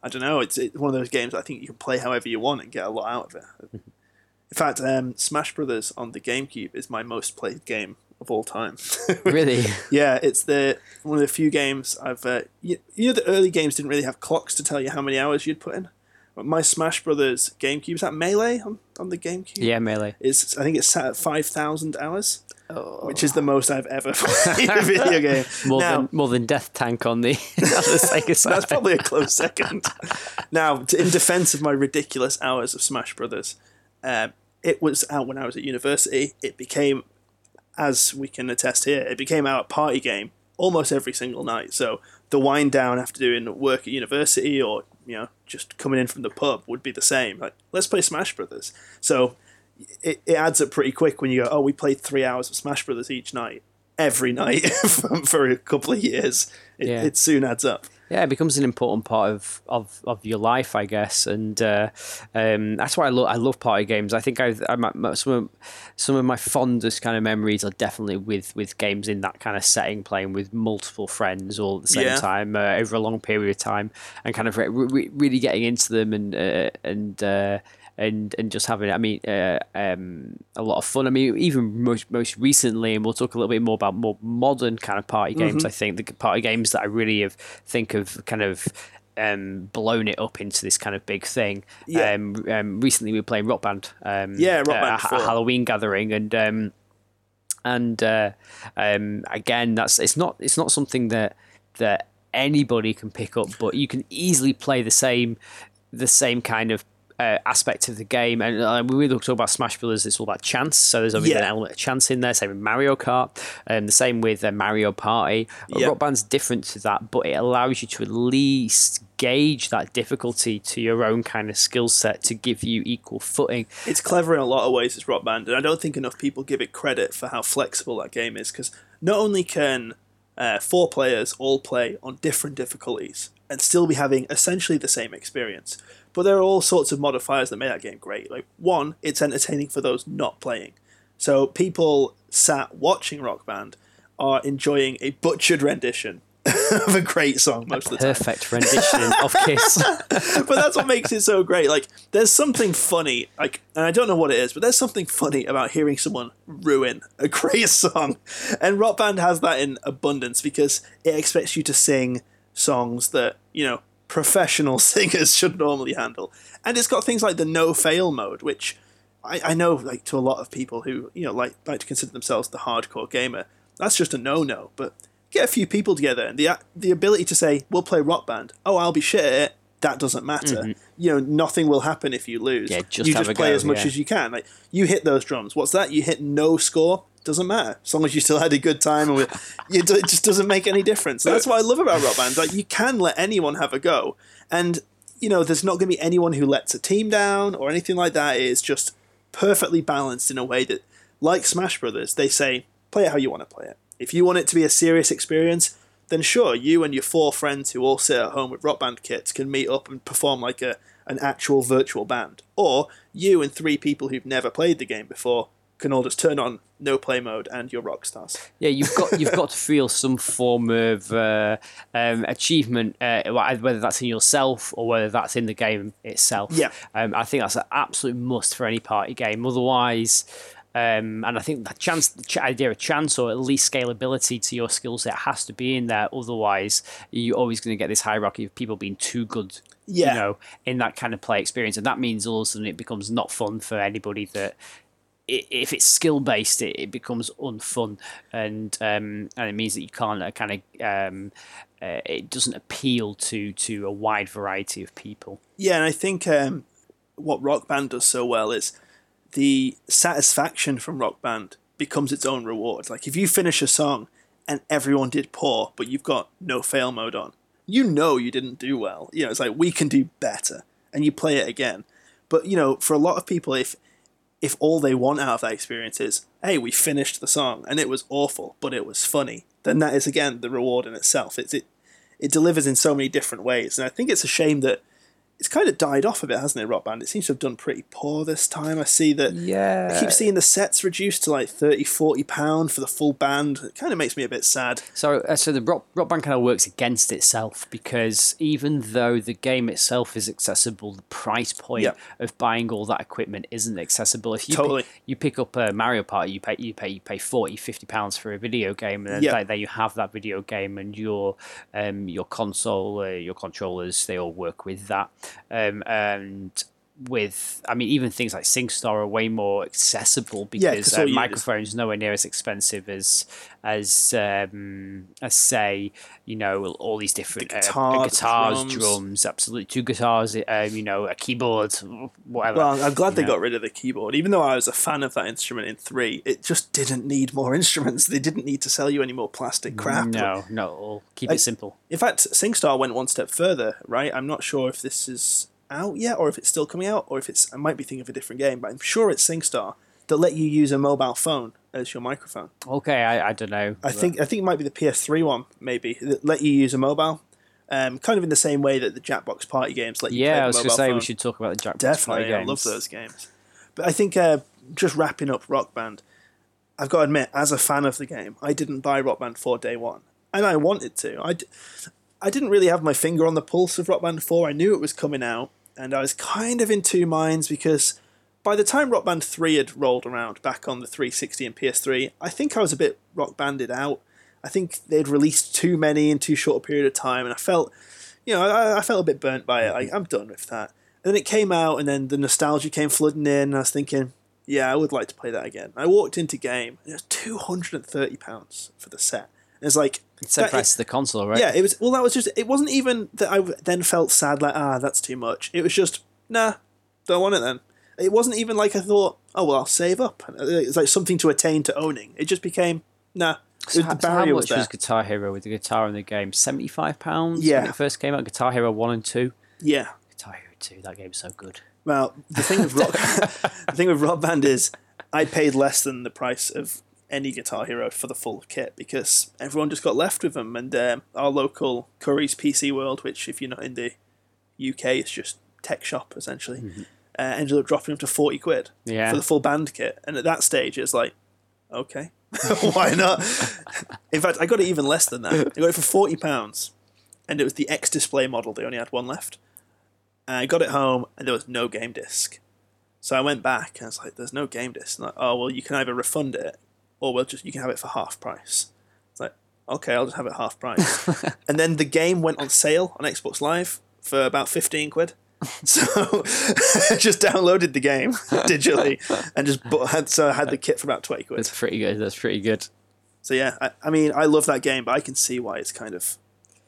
[SPEAKER 1] I don't know, it's, it's one of those games I think you can play however you want and get a lot out of it. In fact, um, Smash Brothers on the GameCube is my most played game of all time. (laughs)
[SPEAKER 2] Really?
[SPEAKER 1] Yeah, it's the one of the few games I've. Uh, you, you know, the early games didn't really have clocks to tell you how many hours you'd put in. But my Smash Brothers GameCube is that Melee on, on the GameCube.
[SPEAKER 2] yeah, melee.
[SPEAKER 1] is I think it's set at five thousand hours. which is the most I've ever (laughs) played a video game. (laughs)
[SPEAKER 2] More
[SPEAKER 1] now,
[SPEAKER 2] than more than Death Tank on the, Sega side.
[SPEAKER 1] that's probably a close second. now, t- in defense of my ridiculous hours of Smash Brothers, um, it was out when I was at university. It became, as we can attest here, it became our party game almost every single night. So the wind down after doing work at university or you know just coming in from the pub would be the same. Like let's play Smash Brothers. So it, it adds up pretty quick when you go, oh, we played three hours of Smash Brothers each night, every (laughs) night (laughs) for, for a couple of years. It,
[SPEAKER 2] Yeah.
[SPEAKER 1] it soon adds up.
[SPEAKER 2] Yeah, it becomes an important part of, of, of your life, I guess, and uh, um, that's why I love I love party games. I think I some of some of my fondest kind of memories are definitely with, with games in that kind of setting, playing with multiple friends all at the same
[SPEAKER 1] Yeah.
[SPEAKER 2] time uh, over a long period of time, and kind of re- re- really getting into them and uh, and. Uh, and and just having I mean uh, um, a lot of fun. I mean even most most recently, and we'll talk a little bit more about more modern kind of party games.
[SPEAKER 1] Mm-hmm.
[SPEAKER 2] I think the party games that I really have think have kind of um, blown it up into this kind of big thing.
[SPEAKER 1] Yeah.
[SPEAKER 2] Um, um, recently we were playing Rock Band. Um,
[SPEAKER 1] Yeah, Rock
[SPEAKER 2] at
[SPEAKER 1] Band
[SPEAKER 2] a ha-
[SPEAKER 1] 4.
[SPEAKER 2] Halloween gathering, and um, and uh, um, again, that's it's not it's not something that that anybody can pick up, but you can easily play the same the same kind of uh, aspect of the game. And uh, we really talk about Smash Brothers. It's all about chance, so there's obviously an element of chance in there. Same with Mario Kart, and the same with uh, Mario Party.
[SPEAKER 1] Yeah.
[SPEAKER 2] Rock Band's different to that, but it allows you to at least gauge that difficulty to your own kind of skill set to give you equal footing.
[SPEAKER 1] It's clever in a lot of ways, it's Rock Band, and I don't think enough people give it credit for how flexible that game is. Because not only can uh, four players all play on different difficulties and still be having essentially the same experience, but there are all sorts of modifiers that make that game great. Like one, it's entertaining for those not playing. So people sat watching Rock Band are enjoying a butchered rendition (laughs) of a great song most of the time
[SPEAKER 2] Perfect rendition of Kiss. (laughs)
[SPEAKER 1] but that's what makes it so great. Like, there's something funny, like, and I don't know what it is, but there's something funny about hearing someone ruin a great song. And Rock Band has that in abundance because it expects you to sing songs that, you know, professional (laughs) singers should normally handle. And it's got things like the no fail mode, which I, I know, like, to a lot of people who, you know, like, like to consider themselves the hardcore gamer, that's just a no no. But get a few people together and the the ability to say we'll play rock band oh i'll be shit at it that doesn't matter you know nothing will happen if you lose
[SPEAKER 2] Mm-hmm. Yeah, just
[SPEAKER 1] you
[SPEAKER 2] have
[SPEAKER 1] just
[SPEAKER 2] a
[SPEAKER 1] play
[SPEAKER 2] go,
[SPEAKER 1] as much
[SPEAKER 2] yeah.
[SPEAKER 1] as you can like you hit those drums what's that you hit no score doesn't matter as long as you still had a good time and it just doesn't make any difference. That's what i love about rock band like you can let anyone have a go. And you know there's not going to be anyone who lets a team down or anything like that. It's just perfectly balanced in a way that like smash brothers they say play it how you want to play it. If you want it to be a serious experience then sure, you and your four friends who all sit at home with rock band kits can meet up and perform like a an actual virtual band. Or you and three people who've never played the game before can all just turn on no play mode and you're rock stars.
[SPEAKER 2] Yeah, you've got you've got to feel some form of uh, um, achievement, uh, whether that's in yourself or whether that's in the game itself.
[SPEAKER 1] Yeah.
[SPEAKER 2] um, I think that's an absolute must for any party game. Otherwise, um, and I think the chance, the idea of chance or at least scalability to your skill set has to be in there. Otherwise, you're always going to get this hierarchy of people being too good.
[SPEAKER 1] Yeah.
[SPEAKER 2] You know, in that kind of play experience, and that means all of a sudden it becomes not fun for anybody that if it's skill based, it, it becomes unfun, and um, and it means that you can't uh, kind of um, uh, it doesn't appeal to to a wide variety of people.
[SPEAKER 1] Yeah, and I think um, what Rock Band does so well is the satisfaction from Rock Band becomes its own reward. Like if you finish a song and everyone did poor, but you've got no fail mode on, you know you didn't do well. You know, it's like we can do better, and you play it again. But you know, for a lot of people, if if all they want out of that experience is, hey, we finished the song and it was awful, but it was funny, then that is again the reward in itself. It's it it delivers in so many different ways, and I think it's a shame that it's kind of died off a bit, hasn't it? Rock Band. It seems to have done pretty poor this time. I see that.
[SPEAKER 2] Yeah.
[SPEAKER 1] I keep seeing the sets reduced to like 30 40 pound for the full band. It kind of makes me a bit sad.
[SPEAKER 2] So, uh, so the rock, rock band kind of works against itself because even though the game itself is accessible, the price point
[SPEAKER 1] Yeah.
[SPEAKER 2] of buying all that equipment isn't accessible. If you
[SPEAKER 1] Totally.
[SPEAKER 2] pick, you pick up a Mario Party, you pay you pay you pay 40, 50 pounds for a video game, and then there- there you have that video game, and your um your console, uh, your controllers, they all work with that, um, and with I mean even things like SingStar are way more accessible
[SPEAKER 1] Yeah,
[SPEAKER 2] because
[SPEAKER 1] 'cause all
[SPEAKER 2] uh,
[SPEAKER 1] need is-
[SPEAKER 2] microphones nowhere near as expensive as as um, as say you know all these different
[SPEAKER 1] The
[SPEAKER 2] uh,
[SPEAKER 1] guitar, the
[SPEAKER 2] guitars,
[SPEAKER 1] drums.
[SPEAKER 2] drums, absolutely two guitars, um, you know a keyboard, whatever.
[SPEAKER 1] Well, I'm glad they
[SPEAKER 2] Yeah.
[SPEAKER 1] got rid of the keyboard. Even though I was a fan of that instrument in three, it just didn't need more (laughs) instruments. They didn't need to sell you any more plastic crap.
[SPEAKER 2] no, no, keep
[SPEAKER 1] I-
[SPEAKER 2] it simple.
[SPEAKER 1] In fact, SingStar went one step further, right? I'm not sure if this is out yet or if it's still coming out or if it's I might be thinking of a different game, but I'm sure it's SingStar that let you use a mobile phone as your microphone.
[SPEAKER 2] Okay, I, I don't know.
[SPEAKER 1] I think I think it might be the PS3 one, maybe that let you use a mobile, um, kind of in the same way that the Jackbox party games let you.
[SPEAKER 2] Yeah,
[SPEAKER 1] the
[SPEAKER 2] I was going to say
[SPEAKER 1] phone.
[SPEAKER 2] we should talk about the Jackbox
[SPEAKER 1] Definitely,
[SPEAKER 2] Party games.
[SPEAKER 1] Definitely, I love those games. But I think uh, just wrapping up Rock Band, I've got to admit, as a fan of the game, I didn't buy Rock Band 4 day one, and I wanted to. I, d- I didn't really have my finger on the pulse of Rock Band 4. I knew it was coming out, and I was kind of in two minds because by the time Rock Band 3 had rolled around back on the 360 and PS3, I think I was a bit rock banded out. I think they'd released too many in too short a period of time, and I felt, you know, I, I felt a bit burnt by it. I'm done with that. And then it came out, and then the nostalgia came flooding in, and I was thinking, yeah, I would like to play that again. I walked into game, and it was two hundred and thirty pounds for the set. And it's like,
[SPEAKER 2] It's the price of the console, right?
[SPEAKER 1] yeah, it was. Well, that was just. It wasn't even that I then felt sad, like ah, that's too much. It was just nah, don't want it then. It wasn't even like I thought. Oh well, I'll save up. It's like something to attain to owning. It just became nah.
[SPEAKER 2] So,
[SPEAKER 1] the
[SPEAKER 2] how, so how much
[SPEAKER 1] was
[SPEAKER 2] was Guitar Hero with the guitar in the game? Seventy five pounds
[SPEAKER 1] Yeah.
[SPEAKER 2] when it first came out. Guitar Hero one and two.
[SPEAKER 1] yeah.
[SPEAKER 2] Guitar Hero two. That game's so good.
[SPEAKER 1] Well, the thing with (laughs) rock, (laughs) the thing with Rock Band is, I paid less than the price of any Guitar Hero for the full kit because everyone just got left with them. And um, our local Currys PC World, which if you're not in the UK, it's just tech shop essentially, uh, ended up dropping them to forty quid
[SPEAKER 2] Yeah.
[SPEAKER 1] for the full band kit. And at that stage, it's like, okay, (laughs) (laughs) why not? In fact, I got it even less than that. I got it for forty pounds, and it was the X display model. They only had one left. And I got it home, and there was no game disc. So I went back, and I was like, "There's no game disc." And like, oh well, you can either refund it, or we'll just you can have it for half price. It's like, okay, I'll just have it half price. (laughs) and then the game went on sale on Xbox Live for about fifteen quid. (laughs) So I (laughs) just downloaded the game digitally and just bought, had so I had the kit for about twenty quid.
[SPEAKER 2] That's pretty good. That's pretty good.
[SPEAKER 1] So yeah, I, I mean, I love that game, but I can see why it's kind of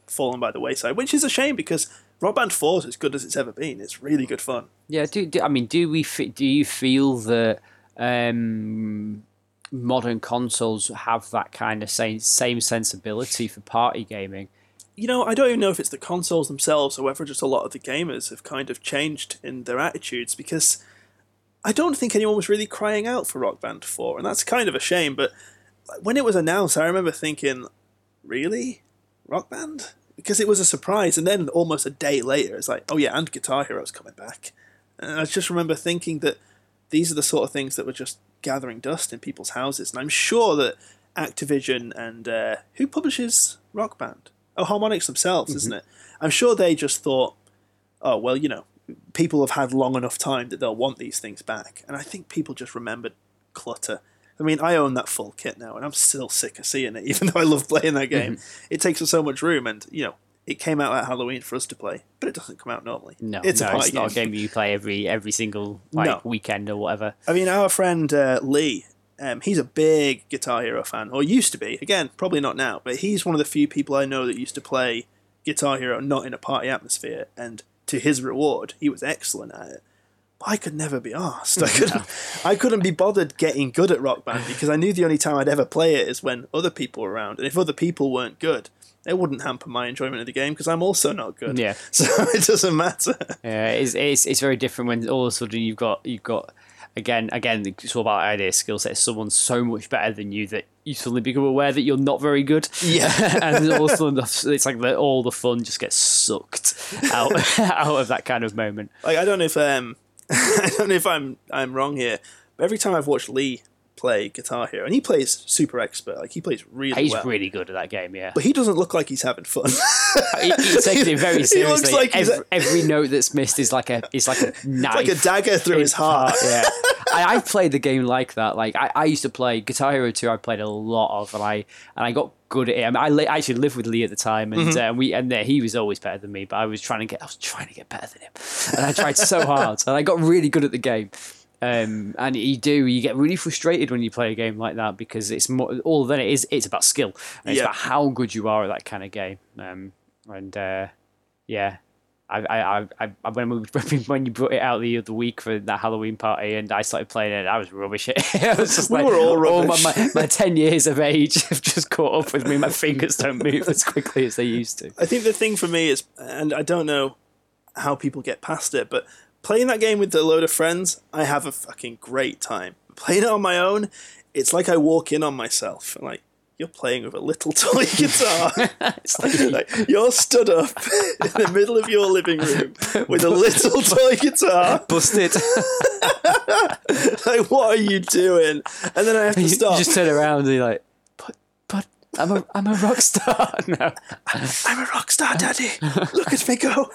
[SPEAKER 1] fallen by the wayside, which is a shame because Rock Band Four is as good as it's ever been. It's really good fun.
[SPEAKER 2] Yeah. Do, do I mean? Do we? Do you feel that um, modern consoles have that kind of same same sensibility for party gaming?
[SPEAKER 1] You know, I don't even know if it's the consoles themselves or whether just a lot of the gamers have kind of changed in their attitudes because I don't think anyone was really crying out for Rock Band 4, and that's kind of a shame. But when it was announced, I remember thinking, really? Rock Band? Because it was a surprise, and then almost a day later, it's like, oh yeah, and Guitar Hero's coming back. And I just remember thinking that these are the sort of things that were just gathering dust in people's houses, and I'm sure that Activision and uh, who publishes Rock Band? Oh, Harmonix themselves, isn't it? I'm sure they just thought, oh well, you know, people have had long enough time that they'll want these things back, and I think people just remembered clutter. I mean, I own that full kit now, and I'm still sick of seeing it, (laughs) even though I love playing that game. It takes up so much room, and you know, it came out at Halloween for us to play, but it doesn't come out normally.
[SPEAKER 2] No,
[SPEAKER 1] it's
[SPEAKER 2] no,
[SPEAKER 1] a
[SPEAKER 2] it's not a game you play every every single like
[SPEAKER 1] No.
[SPEAKER 2] weekend or whatever.
[SPEAKER 1] I mean, our friend uh, Lee, um, he's a big Guitar Hero fan, or used to be. Again, probably not now, but he's one of the few people I know that used to play Guitar Hero not in a party atmosphere. And to his reward, he was excellent at it. But I could never be asked. I (laughs) couldn't. I couldn't be bothered getting good at Rock Band because I knew the only time I'd ever play it is when other people were around, and if other people weren't good. It wouldn't hamper my enjoyment of the game because I'm also not good.
[SPEAKER 2] Yeah. (laughs)
[SPEAKER 1] So it doesn't matter.
[SPEAKER 2] Yeah, it's, it's it's very different when all of a sudden you've got you've got again again it's all about idea skill set. Someone's so much better than you that you suddenly become aware that you're not very good.
[SPEAKER 1] Yeah. (laughs)
[SPEAKER 2] and all of a sudden (laughs) it's like the, all the fun just gets sucked out out of that kind of moment.
[SPEAKER 1] like I don't know if um I don't know if I'm I'm wrong here, but every time I've watched Lee play Guitar Hero, and he plays super expert, like he plays really
[SPEAKER 2] He's
[SPEAKER 1] well,
[SPEAKER 2] really good at that game. Yeah,
[SPEAKER 1] but he doesn't look like he's having fun. (laughs)
[SPEAKER 2] he, he's taking it very (laughs) seriously.
[SPEAKER 1] looks like
[SPEAKER 2] every, every note that's missed is like a is like a (laughs) knife.
[SPEAKER 1] like a dagger through his heart.
[SPEAKER 2] yeah, I, I played the game like that. Like I, I used to play Guitar Hero 2. I played a lot of, and I and I got good at it. I, mean, I, li- I actually lived with Lee at the time, and
[SPEAKER 1] Mm-hmm.
[SPEAKER 2] uh, we and uh, he was always better than me. But I was trying to get, I was trying to get better than him, and I tried so hard, and I got really good at the game. Um, and you do, you get really frustrated when you play a game like that because it's more all then it is. It's about skill. And It's
[SPEAKER 1] Yeah.
[SPEAKER 2] about how good you are at that kind of game. Um, and uh, yeah, I, I, I, I (laughs) when we, when you brought it out the other week for that Halloween party, and I started playing it, I was rubbish. at (laughs) it. Was just
[SPEAKER 1] We
[SPEAKER 2] like,
[SPEAKER 1] were all
[SPEAKER 2] oh,
[SPEAKER 1] rubbish.
[SPEAKER 2] my, my, my ten years of age (laughs) have just caught up with me. My fingers don't move as quickly as they used to.
[SPEAKER 1] I think the thing for me is, and I don't know how people get past it, but playing that game with a load of friends, I have a fucking great time. Playing it on my own, it's like I walk in on myself. Like, you're playing with a little (laughs) toy guitar.
[SPEAKER 2] It's like, (laughs)
[SPEAKER 1] you're stood up (laughs) in the middle of your living room with a little toy guitar.
[SPEAKER 2] busted.
[SPEAKER 1] Like, what are you doing? And then I have to
[SPEAKER 2] you, you just turn around and you're like, but, but I'm a, I'm a rock star now.
[SPEAKER 1] I'm a rock star, Daddy. Look at me go.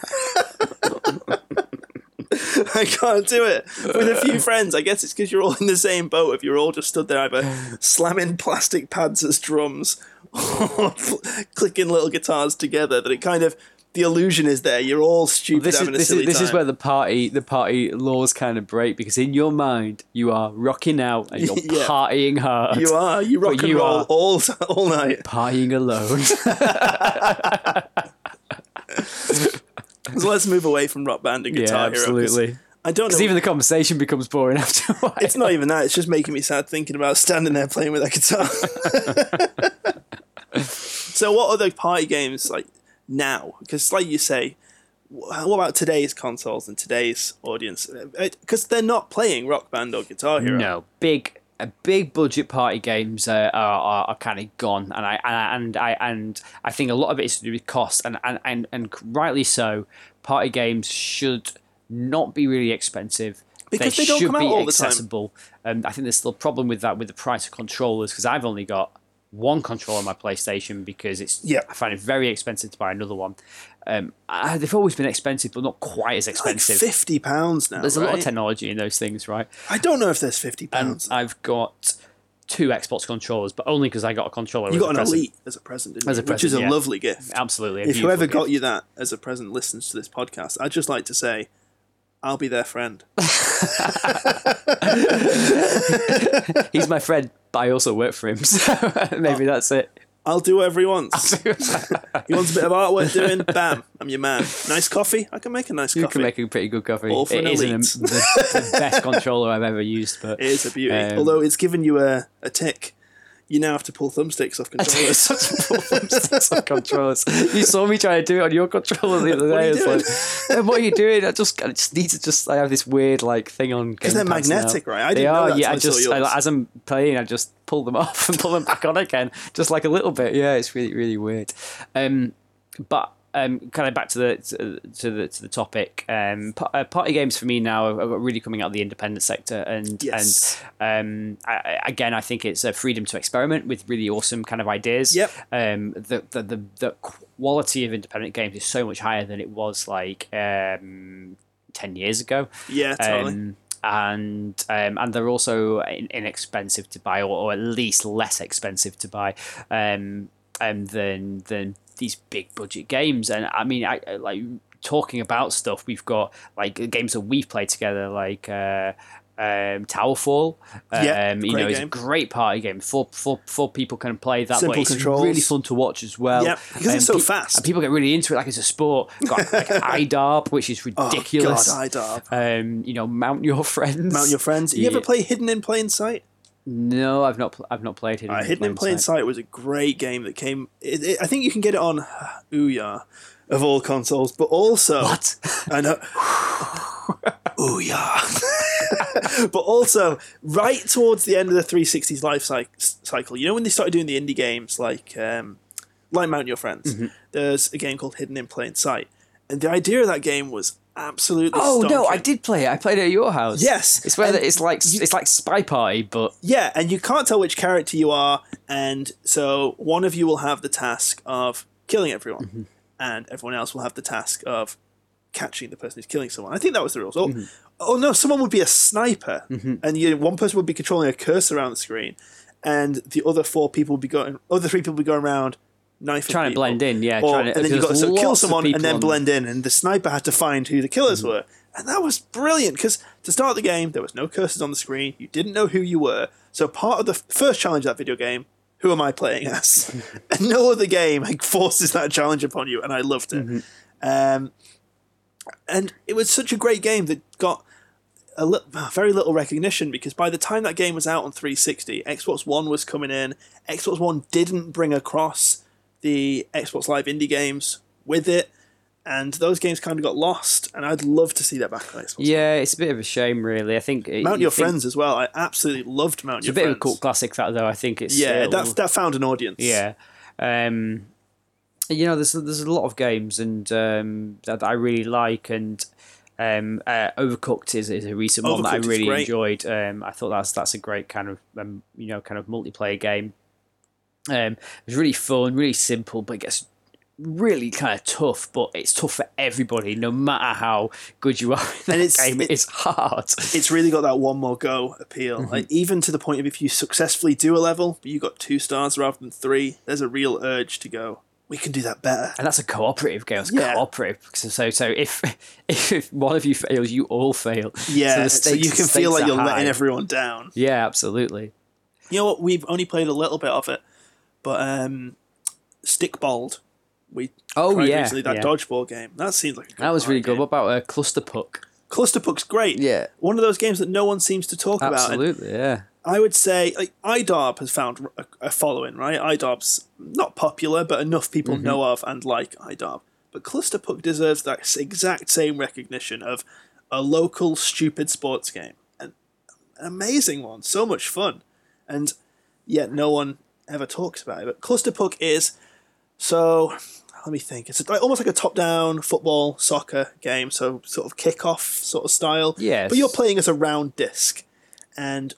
[SPEAKER 1] (laughs) I can't do it with a few friends. I guess it's because you're all in the same boat. If you're all just stood there either slamming plastic pads as drums or (laughs) clicking little guitars together, that it kind of the illusion is there. You're all stupid
[SPEAKER 2] This is
[SPEAKER 1] a
[SPEAKER 2] this
[SPEAKER 1] silly
[SPEAKER 2] is this is where the party the party laws kind of break because in your mind you are rocking out and you're (laughs)
[SPEAKER 1] Yeah.
[SPEAKER 2] partying hard.
[SPEAKER 1] you are you rock and
[SPEAKER 2] you
[SPEAKER 1] roll
[SPEAKER 2] are-
[SPEAKER 1] all all night.
[SPEAKER 2] partying alone.
[SPEAKER 1] So let's move away from rock band and
[SPEAKER 2] yeah,
[SPEAKER 1] guitar hero. 'cause
[SPEAKER 2] absolutely.
[SPEAKER 1] I don't.
[SPEAKER 2] Because even the conversation becomes boring (laughs) after a while.
[SPEAKER 1] It's not even that. It's just making me sad thinking about standing there playing with that guitar. (laughs) so, what other party games like now? Because, like you say, what about today's consoles and today's audience? Because they're not playing Rock Band or Guitar Hero.
[SPEAKER 2] No, big uh, big budget party games uh, are, are, are kind of gone, and I and I and I think a lot of it is to do with cost, and and, and, and rightly so. Party games should not be really expensive.
[SPEAKER 1] Because they don't
[SPEAKER 2] should
[SPEAKER 1] come out
[SPEAKER 2] be
[SPEAKER 1] all the time.
[SPEAKER 2] accessible. Um, I think there's still a problem with that with the price of controllers because I've only got one controller on my PlayStation because it's
[SPEAKER 1] Yeah.
[SPEAKER 2] I find it very expensive to buy another one. Um, I, they've always been expensive, but not quite as expensive.
[SPEAKER 1] Like fifty pounds now.
[SPEAKER 2] there's a lot of technology in those things, right?
[SPEAKER 1] I don't know if there's fifty pounds.
[SPEAKER 2] I've got two Xbox controllers, but only because I got a controller.
[SPEAKER 1] you got an
[SPEAKER 2] present.
[SPEAKER 1] Elite as a present, didn't
[SPEAKER 2] As
[SPEAKER 1] you?
[SPEAKER 2] a
[SPEAKER 1] which is
[SPEAKER 2] present,
[SPEAKER 1] a lovely gift.
[SPEAKER 2] Absolutely.
[SPEAKER 1] If whoever got you that as a present listens to this podcast, I'd just like to say, I'll be their friend. (laughs)
[SPEAKER 2] he's my friend, but I also work for him, (laughs) so maybe that's it.
[SPEAKER 1] I'll do whatever he wants. (laughs) he wants a bit of artwork doing, bam, I'm your man. Nice coffee? I can make a nice
[SPEAKER 2] You
[SPEAKER 1] coffee.
[SPEAKER 2] can make a pretty good coffee.
[SPEAKER 1] All for
[SPEAKER 2] It
[SPEAKER 1] an elite.
[SPEAKER 2] the, the best controller I've ever used, but (laughs)
[SPEAKER 1] it is a beauty.
[SPEAKER 2] Um,
[SPEAKER 1] Although it's given you a, a tick. You now have to pull thumbsticks off (laughs) controllers. (laughs)
[SPEAKER 2] Some controllers. You saw me trying to do it on your controller the other (laughs)
[SPEAKER 1] What are
[SPEAKER 2] day.
[SPEAKER 1] you
[SPEAKER 2] It's like, "Eh, what are you doing? I just, I just need to just. I have this weird like thing on because
[SPEAKER 1] they're magnetic, right? I
[SPEAKER 2] they
[SPEAKER 1] didn't know
[SPEAKER 2] are.
[SPEAKER 1] that
[SPEAKER 2] yeah, I
[SPEAKER 1] I
[SPEAKER 2] just. I, as I'm playing, I just pull them off and pull them back on again, just like a little bit. Yeah, it's really really weird. Um, but um, kind of back to the to, to the to the topic. Um, uh, party games for me now are, are really coming out of the independent sector, and
[SPEAKER 1] Yes.
[SPEAKER 2] and um, I, I- again, I think it's a freedom to experiment with really awesome kind of ideas.
[SPEAKER 1] Yep.
[SPEAKER 2] Um, the, the the the quality of independent games is so much higher than it was like um, ten years ago.
[SPEAKER 1] yeah, totally.
[SPEAKER 2] Um, and um, and they're also inexpensive to buy, or, or at least less expensive to buy, um, um, than than these big budget games. And I mean, I, I like talking about stuff. We've got like games that we've played together, like. Uh, um, Towerfall,
[SPEAKER 1] Yeah,
[SPEAKER 2] um, you
[SPEAKER 1] great
[SPEAKER 2] know, it's a great party game. Four, four, four people can play that,
[SPEAKER 1] Simple
[SPEAKER 2] but it's
[SPEAKER 1] controls.
[SPEAKER 2] really fun to watch as well.
[SPEAKER 1] Yep, because it's so fast.
[SPEAKER 2] And people get really into it, like it's a sport. Got like (laughs) IDARB, which is ridiculous.
[SPEAKER 1] Oh, God, IDARB.
[SPEAKER 2] Um, you know, mount your (laughs) friends.
[SPEAKER 1] Mount your friends. You
[SPEAKER 2] Yeah.
[SPEAKER 1] ever play Hidden in Plain Sight?
[SPEAKER 2] No, I've not. Pl- I've not played Hidden,
[SPEAKER 1] Uh, Hidden in Plain Sight was a great game that came. It, it, I think you can get it on Ouya of all consoles, but also (laughs)
[SPEAKER 2] What?
[SPEAKER 1] I know. (laughs) Ouya. (laughs) but also, right towards the end of the 360's life cy- cycle, you know when they started doing the indie games like um, like Mount Your Friends,
[SPEAKER 2] Mm-hmm.
[SPEAKER 1] there's a game called Hidden in Plain Sight, and the idea of that game was absolutely.
[SPEAKER 2] Oh no, I did play it. I played it at your house.
[SPEAKER 1] Yes,
[SPEAKER 2] it's where the- it's like it's like Spy Party, but
[SPEAKER 1] Yeah, and you can't tell which character you are, and so one of you will have the task of killing everyone,
[SPEAKER 2] Mm-hmm.
[SPEAKER 1] and everyone else will have the task of catching the person who's killing someone. I think that was the rules. Or, oh no, someone would be a sniper,
[SPEAKER 2] Mm-hmm.
[SPEAKER 1] and you, one person would be controlling a cursor around the screen, and the other four people would be going, other three people would be going around knifing
[SPEAKER 2] Trying to blend in, yeah,
[SPEAKER 1] Or,
[SPEAKER 2] trying to-
[SPEAKER 1] and then you got to kill someone and then
[SPEAKER 2] on-
[SPEAKER 1] blend in, and the sniper had to find who the killers
[SPEAKER 2] Mm-hmm.
[SPEAKER 1] were, and that was brilliant because to start the game there was no cursors on the screen, you didn't know who you were, so part of the first challenge of that video game. Who am I playing as? (laughs) and no other game like, forces that challenge upon you, and I loved it.
[SPEAKER 2] Mm-hmm.
[SPEAKER 1] Um, and it was such a great game that got a li- very little recognition because by the time that game was out on 360, Xbox One was coming in. Xbox One didn't bring across the Xbox Live indie games with it, and those games kind of got lost. And I'd love to see that back on Xbox.
[SPEAKER 2] Yeah, it's a bit of a shame, really. I think
[SPEAKER 1] Mount
[SPEAKER 2] you
[SPEAKER 1] Your
[SPEAKER 2] think-
[SPEAKER 1] Friends as well. I absolutely loved Mount
[SPEAKER 2] It's
[SPEAKER 1] Your
[SPEAKER 2] a bit
[SPEAKER 1] Friends.
[SPEAKER 2] of a cult classic, that though. I think it's
[SPEAKER 1] yeah,
[SPEAKER 2] still-
[SPEAKER 1] that that found an audience.
[SPEAKER 2] Yeah. Um, you know, there's there's a lot of games and um, that I really like, and um, uh, Overcooked is, is a recent one that I
[SPEAKER 1] Overcooked is
[SPEAKER 2] really
[SPEAKER 1] great.
[SPEAKER 2] enjoyed. Um, I thought that's that's a great kind of um, you know kind of multiplayer game. Um, it was really fun, really simple, but it gets really kind of tough. But it's tough for everybody, no matter how good you are. In
[SPEAKER 1] And it's-
[SPEAKER 2] game.
[SPEAKER 1] it-
[SPEAKER 2] it's hard.
[SPEAKER 1] it's really got that one more go appeal.
[SPEAKER 2] Mm-hmm.
[SPEAKER 1] Like even to the point of if you successfully do a level, but you got two stars rather than three, there's a real urge to go. We can do that better.
[SPEAKER 2] And that's a cooperative game. It's
[SPEAKER 1] Yeah.
[SPEAKER 2] cooperative. So, so, so if (laughs) if one of you fails, you all fail.
[SPEAKER 1] Yeah, so,
[SPEAKER 2] stakes-
[SPEAKER 1] you can feel like you're
[SPEAKER 2] high.
[SPEAKER 1] letting everyone down.
[SPEAKER 2] Yeah, absolutely.
[SPEAKER 1] You know what? We've only played a little bit of it, but um, Stikbold, we
[SPEAKER 2] Oh yeah,
[SPEAKER 1] that
[SPEAKER 2] yeah.
[SPEAKER 1] dodgeball game. That seems like a good
[SPEAKER 2] that was really
[SPEAKER 1] party
[SPEAKER 2] good. What
[SPEAKER 1] game.
[SPEAKER 2] about uh, Cluster Puck?
[SPEAKER 1] Cluster Puck's great.
[SPEAKER 2] Yeah.
[SPEAKER 1] one of those games that no one seems to talk about.
[SPEAKER 2] Absolutely, yeah.
[SPEAKER 1] I would say like IDARB has found a, a following, right? IDARB's not popular, but enough people
[SPEAKER 2] Mm-hmm.
[SPEAKER 1] know of and like IDOB. But Clusterpuck deserves that exact same recognition of a local stupid sports game, and an amazing one, so much fun, and yet no one ever talks about it. But Clusterpuck is so. Let me think. It's like, almost like a top-down football soccer game, so sort of kick-off sort of style.
[SPEAKER 2] Yes.
[SPEAKER 1] But you're playing as a round disc, and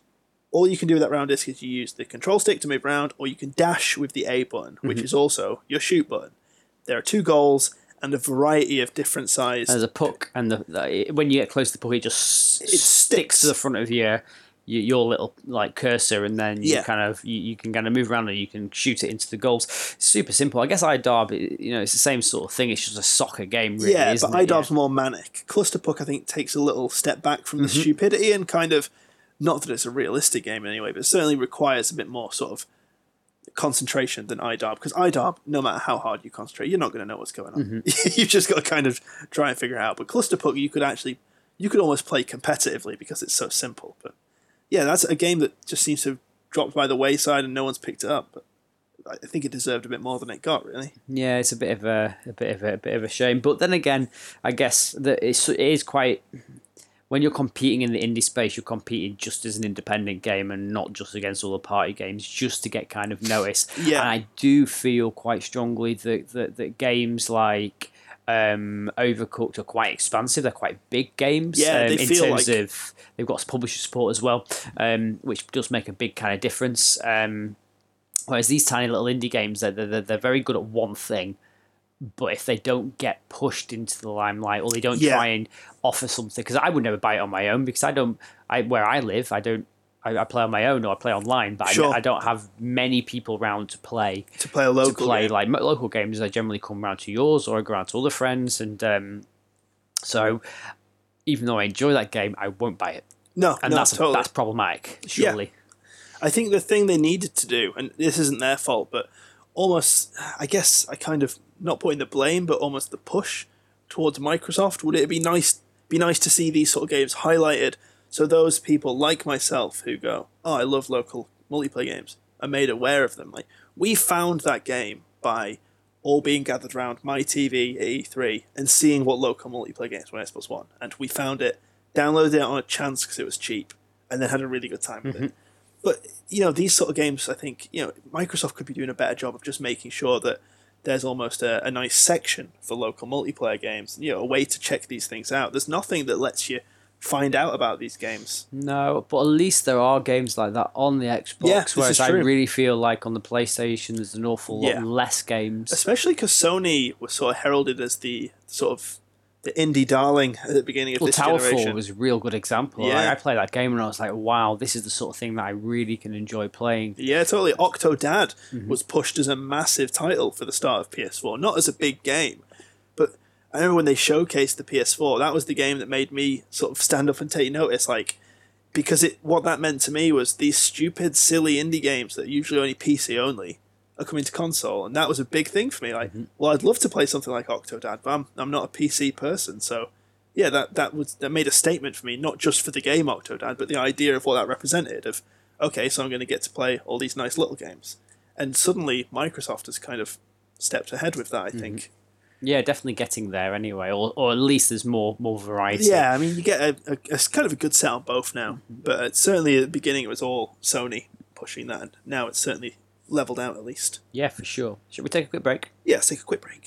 [SPEAKER 1] all you can do with that round disc is you use the control stick to move around, or you can dash with the A button, which
[SPEAKER 2] Mm-hmm.
[SPEAKER 1] is also your shoot button. There are two goals and a variety of different size.
[SPEAKER 2] There's a puck, and the, the when you get close to the puck, it just
[SPEAKER 1] It
[SPEAKER 2] sticks
[SPEAKER 1] sticks.
[SPEAKER 2] to the front of your your, your little like cursor, and then you
[SPEAKER 1] Yeah.
[SPEAKER 2] kind of you, you can kind of move around and you can shoot it into the goals. It's super simple. I guess iDarb, you know, it's the same sort of thing. It's just a soccer game, really.
[SPEAKER 1] yeah, but
[SPEAKER 2] it?
[SPEAKER 1] IDARB's more manic. Cluster Puck, I think, takes a little step back from the
[SPEAKER 2] Mm-hmm.
[SPEAKER 1] stupidity and kind of, not that it's a realistic game anyway, but certainly requires a bit more sort of concentration than IDARB. Because IDARB, no matter how hard you concentrate, you're not going to know what's going on.
[SPEAKER 2] Mm-hmm. (laughs)
[SPEAKER 1] You've just got to kind of try and figure it out. But Cluster Puck, you could actually, you could almost play competitively because it's so simple. But yeah, that's a game that just seems to have dropped by the wayside and no one's picked it up. But I think it deserved a bit more than it got, really.
[SPEAKER 2] Yeah, it's a bit of a, a bit of a, a bit of a shame. But then again, I guess that it's, it is quite when you're competing in the indie space, you're competing just as an independent game and not just against all the party games, just to get kind of noticed.
[SPEAKER 1] Yeah.
[SPEAKER 2] And I do feel quite strongly that that, that games like um, Overcooked are quite expansive. They're quite big games.
[SPEAKER 1] Yeah,
[SPEAKER 2] um,
[SPEAKER 1] they
[SPEAKER 2] in
[SPEAKER 1] feel
[SPEAKER 2] terms
[SPEAKER 1] like-
[SPEAKER 2] of they've got publisher support as well, um, which does make a big kind of difference. Um, Whereas these tiny little indie games, they're, they're, they're very good at one thing, but if they don't get pushed into the limelight or they don't
[SPEAKER 1] Yeah.
[SPEAKER 2] try and offer something, because I would never buy it on my own because I don't, I where I live, I don't, I, I play on my own or I play online, but
[SPEAKER 1] Sure.
[SPEAKER 2] I, I don't have many people around to play.
[SPEAKER 1] To play a
[SPEAKER 2] To
[SPEAKER 1] local
[SPEAKER 2] play
[SPEAKER 1] game.
[SPEAKER 2] like local games, I generally come round to yours or I go round to other friends, and um, so even though I enjoy that game, I won't buy it,
[SPEAKER 1] No,
[SPEAKER 2] and
[SPEAKER 1] no,
[SPEAKER 2] that's
[SPEAKER 1] totally.
[SPEAKER 2] that's problematic. Surely,
[SPEAKER 1] I think the thing they needed to do, and this isn't their fault, but almost, I guess, I kind of not putting the blame, but almost the push towards Microsoft. Would it be nice, be nice to see these sort of games highlighted, so those people like myself who go, "Oh, I love local multiplayer games," are made aware of them. Like we found that game by all being gathered around my TV at E3 and seeing what local multiplayer games were on Xbox One, and we found it, downloaded it on a chance because it was cheap, and then had a really good time with it. Mm-hmm. But you know, these sort of games, I think you know, Microsoft could be doing a better job of just making sure that there's almost a, a nice section for local multiplayer games. You know, a way to check these things out. There's nothing that lets you find out about these games.
[SPEAKER 2] No, but at least there are games like that on the Xbox.
[SPEAKER 1] Yeah,
[SPEAKER 2] whereas
[SPEAKER 1] is
[SPEAKER 2] I really feel like on the PlayStation, there's an awful lot
[SPEAKER 1] Yeah.
[SPEAKER 2] less games.
[SPEAKER 1] especially because Sony was sort of heralded as the sort of the indie darling at the beginning of
[SPEAKER 2] Well,
[SPEAKER 1] this
[SPEAKER 2] Towerfall
[SPEAKER 1] generation.
[SPEAKER 2] was a real good example.
[SPEAKER 1] Yeah.
[SPEAKER 2] Like, I played that game and I was like, wow, this is the sort of thing that I really can enjoy playing.
[SPEAKER 1] Yeah, totally. Octodad
[SPEAKER 2] Mm-hmm.
[SPEAKER 1] was pushed as a massive title for the start of PS4, not as a big game, I remember when they showcased the PS4, that was the game that made me sort of stand up and take notice, like because it what that meant to me was these stupid, silly indie games that are usually only PC only are coming to console, and that was a big thing for me. Like,
[SPEAKER 2] Mm-hmm.
[SPEAKER 1] well, I'd love to play something like Octodad, but I'm I'm not a PC person, so. Yeah, that, that was that made a statement for me, not just for the game Octodad, but the idea of what that represented. Of okay, so I'm going to get to play all these nice little games, and suddenly Microsoft has kind of stepped ahead with that. I think.
[SPEAKER 2] Yeah, definitely getting there anyway, or, or at least there's more more variety.
[SPEAKER 1] Yeah, I mean, you get a, a, a kind of a good set on both now, mm-hmm. but certainly at the beginning it was all Sony pushing that. and Now it's certainly leveled out at least.
[SPEAKER 2] Yeah, for sure. Should we take a quick break?
[SPEAKER 1] Yeah, let's take a quick break.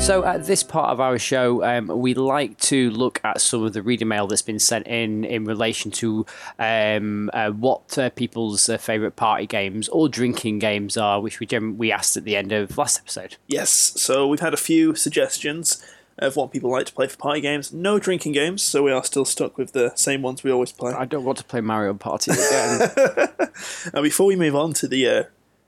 [SPEAKER 2] So, at this part of our show, um, we like to look at some of the reader mail that's been sent in in relation to um, uh, what uh, people's uh, favourite party games or drinking games are, which we gem- we asked at the end of last episode.
[SPEAKER 1] Yes, so we've had a few suggestions of what people like to play for party games. No drinking games, so we are still stuck with the same ones we always play.
[SPEAKER 2] I don't want to play Mario Party (laughs) again.
[SPEAKER 1] Uh, before we move on to the uh,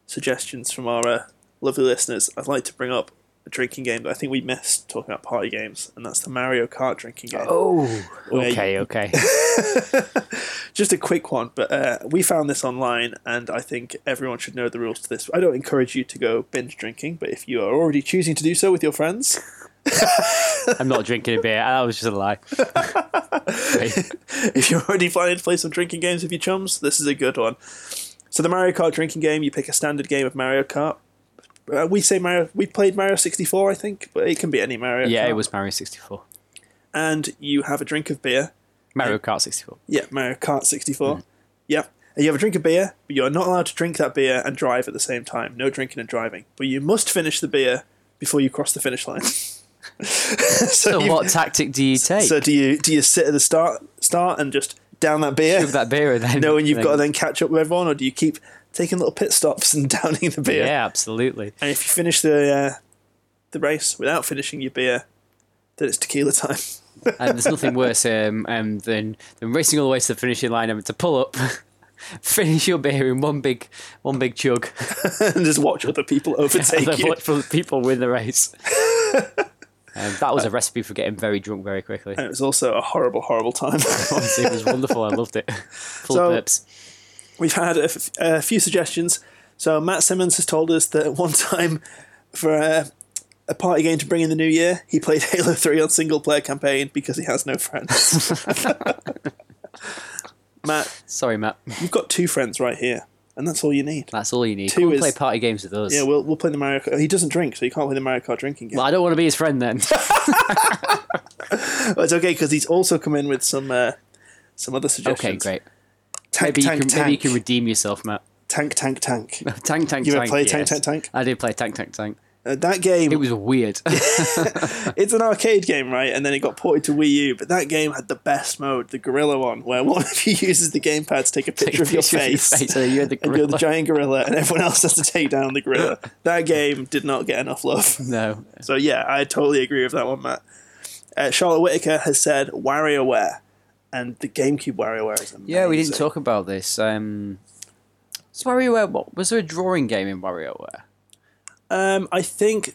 [SPEAKER 1] suggestions from our uh, lovely listeners, I'd like to bring up a drinking game that I think we missed talking about party games, and that's the Mario Kart drinking game.
[SPEAKER 2] oh, okay, okay. (laughs)
[SPEAKER 1] Just a quick one, but uh, we found this online, and I think everyone should know the rules to this. I don't encourage you to go binge drinking, but if you are already choosing to do so with your friends, (laughs)
[SPEAKER 2] I'm not drinking a beer. That was just a lie. (laughs)
[SPEAKER 1] If you're already planning to play some drinking games with your chums, this is a good one. So the Mario Kart drinking game, you pick a standard game of Mario Kart. Uh, we say Mario. We played Mario 64, I think, but it can be any Mario.
[SPEAKER 2] Yeah,
[SPEAKER 1] Kart.
[SPEAKER 2] it was Mario 64.
[SPEAKER 1] And you have a drink of beer.
[SPEAKER 2] Mario Kart 64.
[SPEAKER 1] Yeah, Mario Kart 64. Yeah. And you have a drink of beer, but you're not allowed to drink that beer and drive at the same time. No drinking and driving. But you must finish the beer before you cross the finish line. (laughs) so
[SPEAKER 2] So,
[SPEAKER 1] you-
[SPEAKER 2] what tactic do you take?
[SPEAKER 1] So do you do you sit at the start start and just down that beer,
[SPEAKER 2] Give that beer and then. (laughs)
[SPEAKER 1] knowing you've
[SPEAKER 2] then-
[SPEAKER 1] got to then catch up with everyone, or do you keep taking little pit stops and (laughs) downing the beer?
[SPEAKER 2] Yeah, absolutely.
[SPEAKER 1] And if you finish the uh, the race without finishing your beer, then it's tequila time.
[SPEAKER 2] And there's nothing (laughs) worse um, um, than, than racing all the way to the finishing line, and having to pull up, (laughs) finish your beer in one big one big chug,
[SPEAKER 1] and just watch other people overtake you.
[SPEAKER 2] watch for people win the race. Um, that was a recipe for getting very drunk very quickly.
[SPEAKER 1] And it was also a horrible, horrible time.
[SPEAKER 2] It was wonderful. I loved it. Full
[SPEAKER 1] So-
[SPEAKER 2] of pips.
[SPEAKER 1] We've had a, f- a few suggestions. So Matt Simmons has told us that (laughs) one time for a, a party game to bring in the new year, he played (laughs) Halo 3 on single player campaign because he has no friends. (laughs) Matt,
[SPEAKER 2] Sorry, Matt.
[SPEAKER 1] you've got two friends right here, and that's all you need.
[SPEAKER 2] That's all you need.
[SPEAKER 1] Two
[SPEAKER 2] Come
[SPEAKER 1] is-
[SPEAKER 2] play party games with us.
[SPEAKER 1] Yeah, we'll, we'll play the Mario Kart. He doesn't drink, so he can't play the Mario Kart drinking game.
[SPEAKER 2] well, I don't want to be his friend then.
[SPEAKER 1] But it's okay because he's also come in with some uh, some other suggestions.
[SPEAKER 2] okay, great.
[SPEAKER 1] Tank,
[SPEAKER 2] Maybe you,
[SPEAKER 1] tank,
[SPEAKER 2] can,
[SPEAKER 1] tank.
[SPEAKER 2] maybe you can redeem yourself, Matt.
[SPEAKER 1] tank, tank, tank. (laughs)
[SPEAKER 2] Tank, tank,
[SPEAKER 1] You
[SPEAKER 2] tank.
[SPEAKER 1] play Tank,
[SPEAKER 2] yes.
[SPEAKER 1] Tank, Tank?
[SPEAKER 2] I did play Tank, Tank, Tank.
[SPEAKER 1] Uh, that game,
[SPEAKER 2] It was weird. (laughs)
[SPEAKER 1] it's an arcade game, right? And then it got ported to Wii U. But that game had the best mode, the gorilla one, where (laughs) one of you uses the gamepad to take a picture,
[SPEAKER 2] Take a
[SPEAKER 1] of, your
[SPEAKER 2] picture of your
[SPEAKER 1] face,
[SPEAKER 2] face, and you're the
[SPEAKER 1] and you're the giant gorilla, and everyone else has to take down the gorilla. that game did not get enough love.
[SPEAKER 2] no.
[SPEAKER 1] So yeah, I totally agree with that one, Matt. Uh, Charlotte Whitaker has said WarioWare, and the GameCube WarioWare is amazing.
[SPEAKER 2] Yeah, we didn't talk about this. Um, so WarioWare, what was there a drawing game in WarioWare?
[SPEAKER 1] Um, I think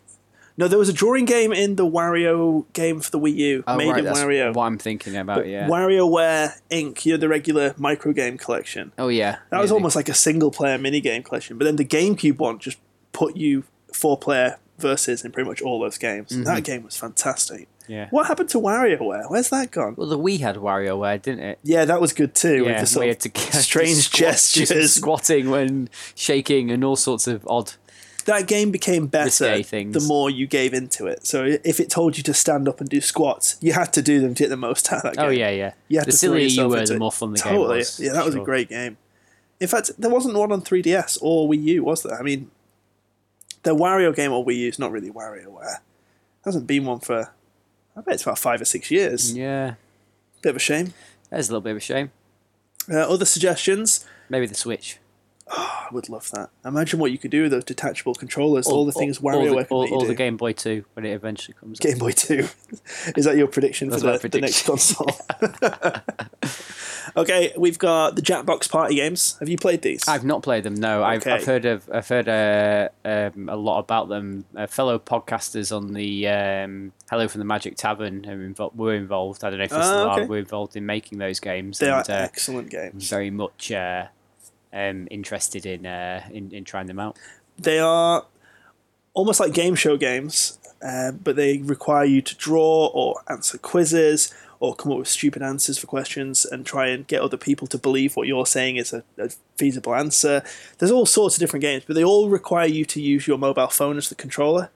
[SPEAKER 1] no, there was a drawing game in the Wario game for the Wii U,
[SPEAKER 2] Oh,
[SPEAKER 1] made
[SPEAKER 2] right,
[SPEAKER 1] in
[SPEAKER 2] that's
[SPEAKER 1] Wario.
[SPEAKER 2] what I'm thinking about. Yeah.
[SPEAKER 1] WarioWare Inc. You know the regular micro game collection.
[SPEAKER 2] oh yeah.
[SPEAKER 1] That was almost like a single player mini game collection, but then the GameCube one just put you four player versus in pretty much all those games. That game was fantastic.
[SPEAKER 2] Yeah.
[SPEAKER 1] What happened to WarioWare? Where's that gone?
[SPEAKER 2] Well, the Wii had WarioWare, didn't it?
[SPEAKER 1] Yeah, that was good too. with
[SPEAKER 2] Yeah,
[SPEAKER 1] the sort of
[SPEAKER 2] had to (laughs)
[SPEAKER 1] strange
[SPEAKER 2] squat-
[SPEAKER 1] gestures.
[SPEAKER 2] squatting when shaking, and all sorts of odd.
[SPEAKER 1] that game became better the more you gave into it. So if it told you to stand up and do squats, you had to do them to get the most out of that oh, game.
[SPEAKER 2] Oh yeah, yeah.
[SPEAKER 1] You had
[SPEAKER 2] the
[SPEAKER 1] to
[SPEAKER 2] sillier you were, the more fun the game
[SPEAKER 1] totally.
[SPEAKER 2] was.
[SPEAKER 1] Yeah, that was a great game. In fact, there wasn't one on 3DS or Wii U, was there? I mean, the Wario game on Wii U is not really WarioWare. Hasn't been one for, I bet it's about five or six years.
[SPEAKER 2] Yeah,
[SPEAKER 1] Bit of a shame.
[SPEAKER 2] that's a little bit of a shame.
[SPEAKER 1] Uh, other suggestions?
[SPEAKER 2] Maybe the Switch.
[SPEAKER 1] I would love that. Imagine what you could do with those detachable controllers. All, the things
[SPEAKER 2] all,
[SPEAKER 1] WarioWare can
[SPEAKER 2] all,
[SPEAKER 1] let you
[SPEAKER 2] all
[SPEAKER 1] do.
[SPEAKER 2] the Game Boy Two when it eventually comes. out.
[SPEAKER 1] Game Boy Two. (laughs) Is that your prediction for the, the next console? (laughs) (laughs) okay, we've got the Jackbox Party games. Have you played these?
[SPEAKER 2] I've not played them. No, I've,
[SPEAKER 1] Okay.
[SPEAKER 2] I've heard of I've heard uh, um, a lot about them. Uh, fellow podcasters on the um, Hello from the Magic Tavern are invo- were involved. I don't know if they
[SPEAKER 1] Ah,
[SPEAKER 2] still
[SPEAKER 1] okay.
[SPEAKER 2] are. Were involved in making those games.
[SPEAKER 1] they are
[SPEAKER 2] and, uh,
[SPEAKER 1] excellent games.
[SPEAKER 2] very much uh, um, interested in, uh, in in trying them out.
[SPEAKER 1] They are almost like game show games, uh, but they require you to draw or answer quizzes or come up with stupid answers for questions and try and get other people to believe what you're saying is a, a feasible answer. There's all sorts of different games, but they all require you to use your mobile phone as the controller.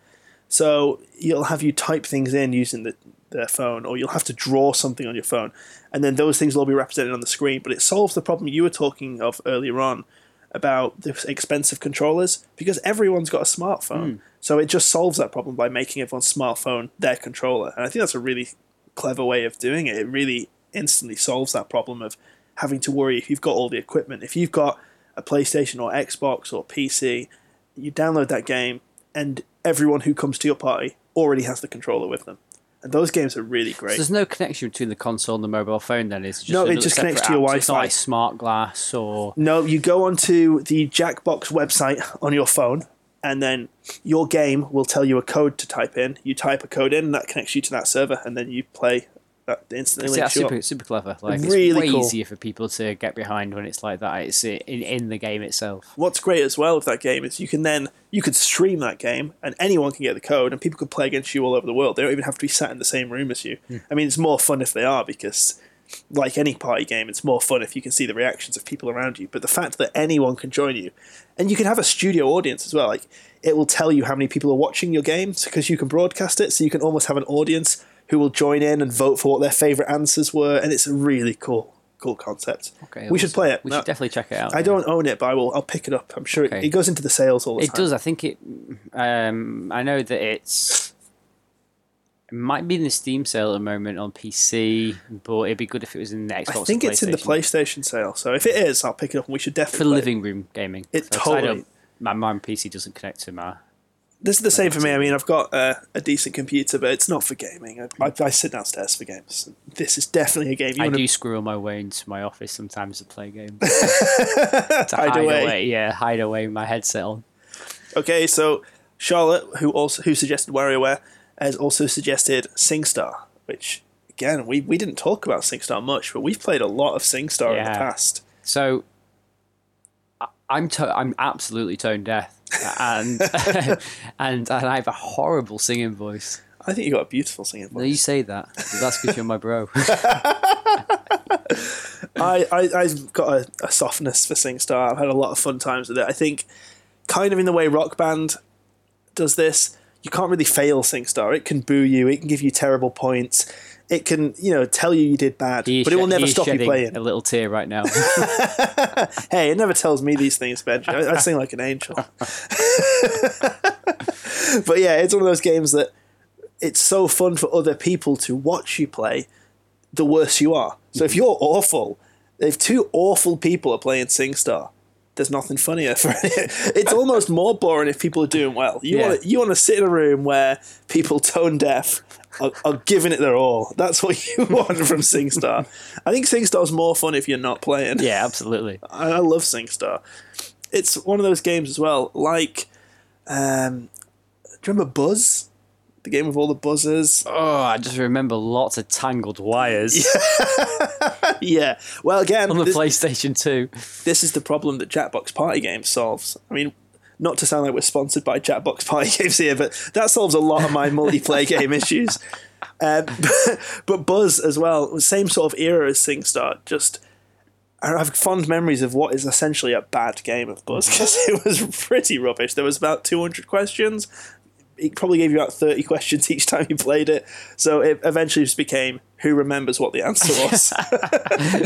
[SPEAKER 1] So you'll have you type things in using the, the phone, or you'll have to draw something on your phone, and then those things will all be represented on the screen. But it solves the problem you were talking of earlier on about the expensive controllers because everyone's got a smartphone. Hmm. So it just solves that problem by making everyone's smartphone their controller. And I think that's a really clever way of doing it. It really instantly solves that problem of having to worry if you've got all the equipment. If you've got a PlayStation or Xbox or PC, you download that game and everyone who comes to your party already has the controller with them. And those games are really
[SPEAKER 2] So
[SPEAKER 1] great.
[SPEAKER 2] there's no connection between the console and the mobile phone. Then it's just
[SPEAKER 1] No, it just connects to your.
[SPEAKER 2] So It's not
[SPEAKER 1] Wi-Fi.
[SPEAKER 2] like Smart Glass or
[SPEAKER 1] No, you go onto the Jackbox website on your phone, and then your game will tell you a code to type in. You type a code in, and that connects you to that server, and then you play that instantly.
[SPEAKER 2] That's super
[SPEAKER 1] up.
[SPEAKER 2] super clever. Like
[SPEAKER 1] Really
[SPEAKER 2] it's way
[SPEAKER 1] cool.
[SPEAKER 2] easier for people to get behind when it's like that. It's in in the game itself.
[SPEAKER 1] What's great as well with that game is you can then you could stream that game, and anyone can get the code, and people could play against you all over the world. They don't even have to be sat in the same room as you.
[SPEAKER 2] Hmm.
[SPEAKER 1] I mean, it's more fun if they are because. Like any party game, it's more fun if you can see the reactions of people around you. But the fact that anyone can join you, and you can have a studio audience as well, like it will tell you how many people are watching your game because you can broadcast it, so you can almost have an audience who will join in and vote for what their favorite answers were, and it's a really cool, cool concept.
[SPEAKER 2] Okay,
[SPEAKER 1] we should play it.
[SPEAKER 2] We
[SPEAKER 1] No,
[SPEAKER 2] should definitely check it out.
[SPEAKER 1] I
[SPEAKER 2] yeah.
[SPEAKER 1] don't own it, but I will. I'll pick it up. I'm sure
[SPEAKER 2] Okay.
[SPEAKER 1] it, it goes into the sales all the
[SPEAKER 2] It
[SPEAKER 1] time.
[SPEAKER 2] It does. I think it. Um, I know that it's. Might be in the Steam sale at the moment on PC, but it'd be good if it was in the Xbox.
[SPEAKER 1] I think it's in the
[SPEAKER 2] PlayStation.
[SPEAKER 1] Sale. So if it is, I'll pick it up, and we should definitely
[SPEAKER 2] for living room gaming.
[SPEAKER 1] It
[SPEAKER 2] So,
[SPEAKER 1] totally-
[SPEAKER 2] My my PC doesn't connect to my.
[SPEAKER 1] This is the same for me. I mean, I've got a, a decent computer, but it's not for gaming. I, I, I sit downstairs for games. This is definitely a game. You
[SPEAKER 2] I
[SPEAKER 1] wanna-
[SPEAKER 2] do squirrel my way into my office sometimes to play games. (laughs) to
[SPEAKER 1] Hide away.
[SPEAKER 2] yeah, hide away with my headset on.
[SPEAKER 1] Okay, so Charlotte, who also who suggested WarioWare, has also suggested SingStar, which again we, we didn't talk about SingStar much, but we've played a lot of SingStar in the past.
[SPEAKER 2] So I'm to- I'm absolutely tone deaf, (laughs) and and and I have a horrible singing voice.
[SPEAKER 1] I think you got a beautiful singing voice.
[SPEAKER 2] No, you say that. That's because you're my bro. (laughs) (laughs)
[SPEAKER 1] I, I I've got a, a softness for SingStar. I've had a lot of fun times with it. I think, kind of in the way Rock Band does this, you can't really fail SingStar. It can boo you. It can give you terrible points. It can you know tell you you did bad, but it will never stop you playing.
[SPEAKER 2] A little tear right now. (laughs)
[SPEAKER 1] Hey, it never tells me these things, Benji. I, I sing like an angel. (laughs) (laughs) but yeah, it's one of those games that it's so fun for other people to watch you play. The worse you are. So if mm-hmm. you're awful, if two awful people are playing SingStar, there's nothing funnier for it. (laughs) It's almost more boring if people are doing well. You
[SPEAKER 2] Yeah.
[SPEAKER 1] want to you want to sit in a room where people tone deaf are, are giving it their all. That's what you (laughs) want from SingStar. I think SingStar's more fun if you're not playing.
[SPEAKER 2] yeah, absolutely. (laughs)
[SPEAKER 1] I, I love SingStar. It's one of those games as well. Like, um, do you remember Buzz? The game with all the buzzers.
[SPEAKER 2] Oh, I just remember lots of tangled wires (laughs)
[SPEAKER 1] Yeah. Well, again,
[SPEAKER 2] on the
[SPEAKER 1] this,
[SPEAKER 2] PlayStation 2.
[SPEAKER 1] this is the problem that Jackbox Party Games solves. I mean, not to sound like we're sponsored by Jackbox Party (laughs) Games here, but that solves a lot of my multiplayer (laughs) game issues. Um, but Buzz as well, same sort of era as SingStar. Just I have fond memories of what is essentially a bad game of Buzz because it was pretty rubbish. There was about 200 questions. It probably gave you about 30 (laughs) questions each time you played it. So it eventually just became who remembers what the answer (laughs) was.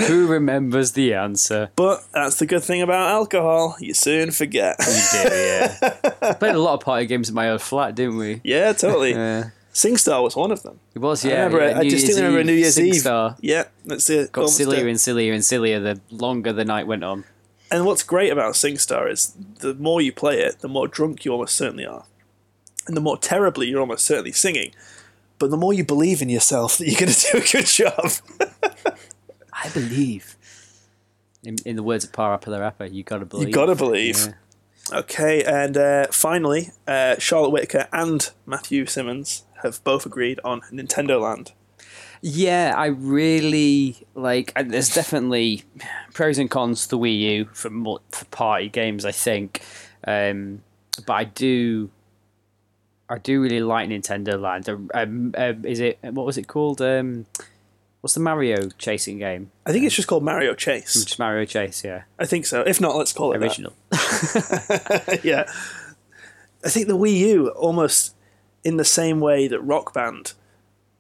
[SPEAKER 1] (laughs)
[SPEAKER 2] Who remembers the answer?
[SPEAKER 1] but that's the good thing about alcohol. You soon forget.
[SPEAKER 2] Do, yeah. Played a lot of party games in my old flat, didn't we?
[SPEAKER 1] yeah, totally.
[SPEAKER 2] Yeah.
[SPEAKER 1] SingStar was one of them.
[SPEAKER 2] It was,
[SPEAKER 1] I
[SPEAKER 2] yeah.
[SPEAKER 1] remember.
[SPEAKER 2] yeah,
[SPEAKER 1] I just
[SPEAKER 2] Year's
[SPEAKER 1] remember New Year's Eve.
[SPEAKER 2] SingStar
[SPEAKER 1] Yeah, that's it.
[SPEAKER 2] Got sillier and sillier and sillier the longer the night went on.
[SPEAKER 1] And what's great about SingStar is the more you play it, the more drunk you almost certainly are. And the more terribly you're almost certainly singing. But the more you believe in yourself that you're going to do a good job.
[SPEAKER 2] I believe. In, in the words of the Rapper, you gotta believe.
[SPEAKER 1] you got to believe.
[SPEAKER 2] Yeah.
[SPEAKER 1] Okay, and uh, finally, uh, Charlotte Whitaker and Matthew Simmons have both agreed on Nintendo Land.
[SPEAKER 2] Yeah, I really like. and There's definitely pros and cons to the Wii U for for party games. I think, um, but I do, I do really like Nintendo Land. Um, um, is it what was it called? Um, what's the Mario chasing game?
[SPEAKER 1] I think it's just called Mario Chase.
[SPEAKER 2] Just Mario Chase, yeah,
[SPEAKER 1] I think so. If not, let's call it that.
[SPEAKER 2] original. (laughs)
[SPEAKER 1] yeah. I think the Wii U almost in the same way that Rock Band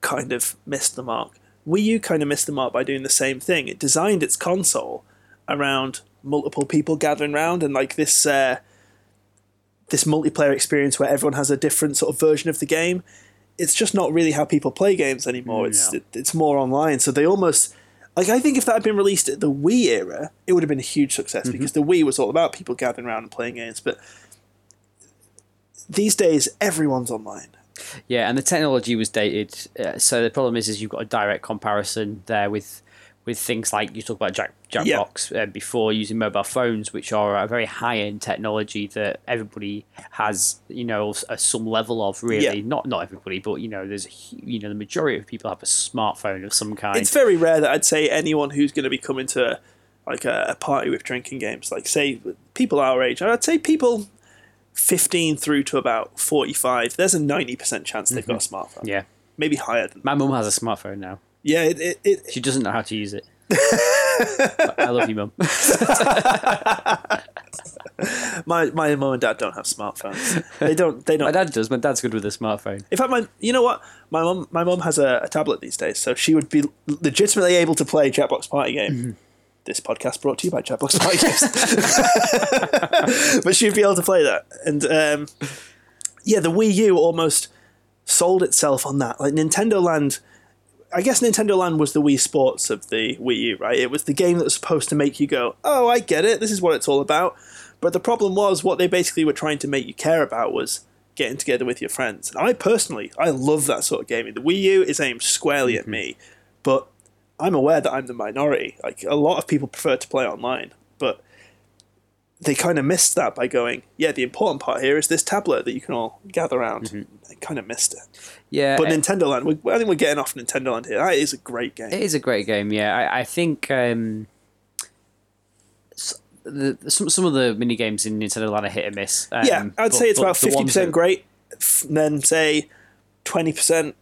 [SPEAKER 1] kind of missed the mark. Wii U kind of missed the mark by doing the same thing. It designed its console around multiple people gathering around and like this uh, this multiplayer experience where everyone has a different sort of version of the game. It's just not really how people play games anymore. It's
[SPEAKER 2] No.
[SPEAKER 1] it, it's more online. So they almost like I think if that had been released at the Wii era, it would have been a huge success because the Wii was all about people gathering around and playing games. But these days, everyone's online.
[SPEAKER 2] Yeah, and the technology was dated. Uh, so the problem is, is you've got a direct comparison there with with things like you talk about Jack Jackbox uh, before using mobile phones, which are a very high end technology that everybody has, you know, a, some level of. Really, not not everybody, but you know, there's a, you know the majority of people have a smartphone of some kind.
[SPEAKER 1] It's very rare that I'd say anyone who's going to be coming to like a, a party with drinking games, like say people our age, I'd say people 15 through to about 45, there's a 90% chance they've got a smartphone.
[SPEAKER 2] yeah,
[SPEAKER 1] Maybe higher than
[SPEAKER 2] my mum has a smartphone now.
[SPEAKER 1] Yeah, it, it, it,
[SPEAKER 2] She doesn't know how to use it. I love you, mum. (laughs)
[SPEAKER 1] my my mum and dad don't have smartphones. They don't. They don't.
[SPEAKER 2] My dad does. My dad's good with a smartphone.
[SPEAKER 1] In fact, my you know what? My mum my mum has a, a tablet these days, so she would be legitimately able to play Jackbox Party Game.
[SPEAKER 2] Mm-hmm.
[SPEAKER 1] This podcast brought to you by Jackbox Party Games. (laughs) but she'd be able to play that, and um, yeah, the Wii U almost sold itself on that. Like Nintendo Land. I guess Nintendo Land was the Wii Sports of the Wii U, right? It was the game that was supposed to make you go, "Oh, I get it. This is what it's all about." But the problem was, what they basically were trying to make you care about was getting together with your friends. And I personally, I love that sort of gaming. The Wii U is aimed squarely at mm-hmm. me, but I'm aware that I'm the minority. Like a lot of people prefer to play online, they kind of missed that by going, "Yeah, the important part here is this tablet that you can all gather around." They kind of missed it.
[SPEAKER 2] Yeah,
[SPEAKER 1] But
[SPEAKER 2] uh,
[SPEAKER 1] Nintendo Land, we, I think we're getting off Nintendo Land here. That is a great game.
[SPEAKER 2] It is a great game, yeah. I, I think um, the, some some of the mini games in Nintendo Land are hit or miss. Um,
[SPEAKER 1] yeah, I'd
[SPEAKER 2] but-
[SPEAKER 1] say it's about
[SPEAKER 2] the
[SPEAKER 1] fifty
[SPEAKER 2] ones
[SPEAKER 1] percent
[SPEAKER 2] that-
[SPEAKER 1] great, and then say twenty percent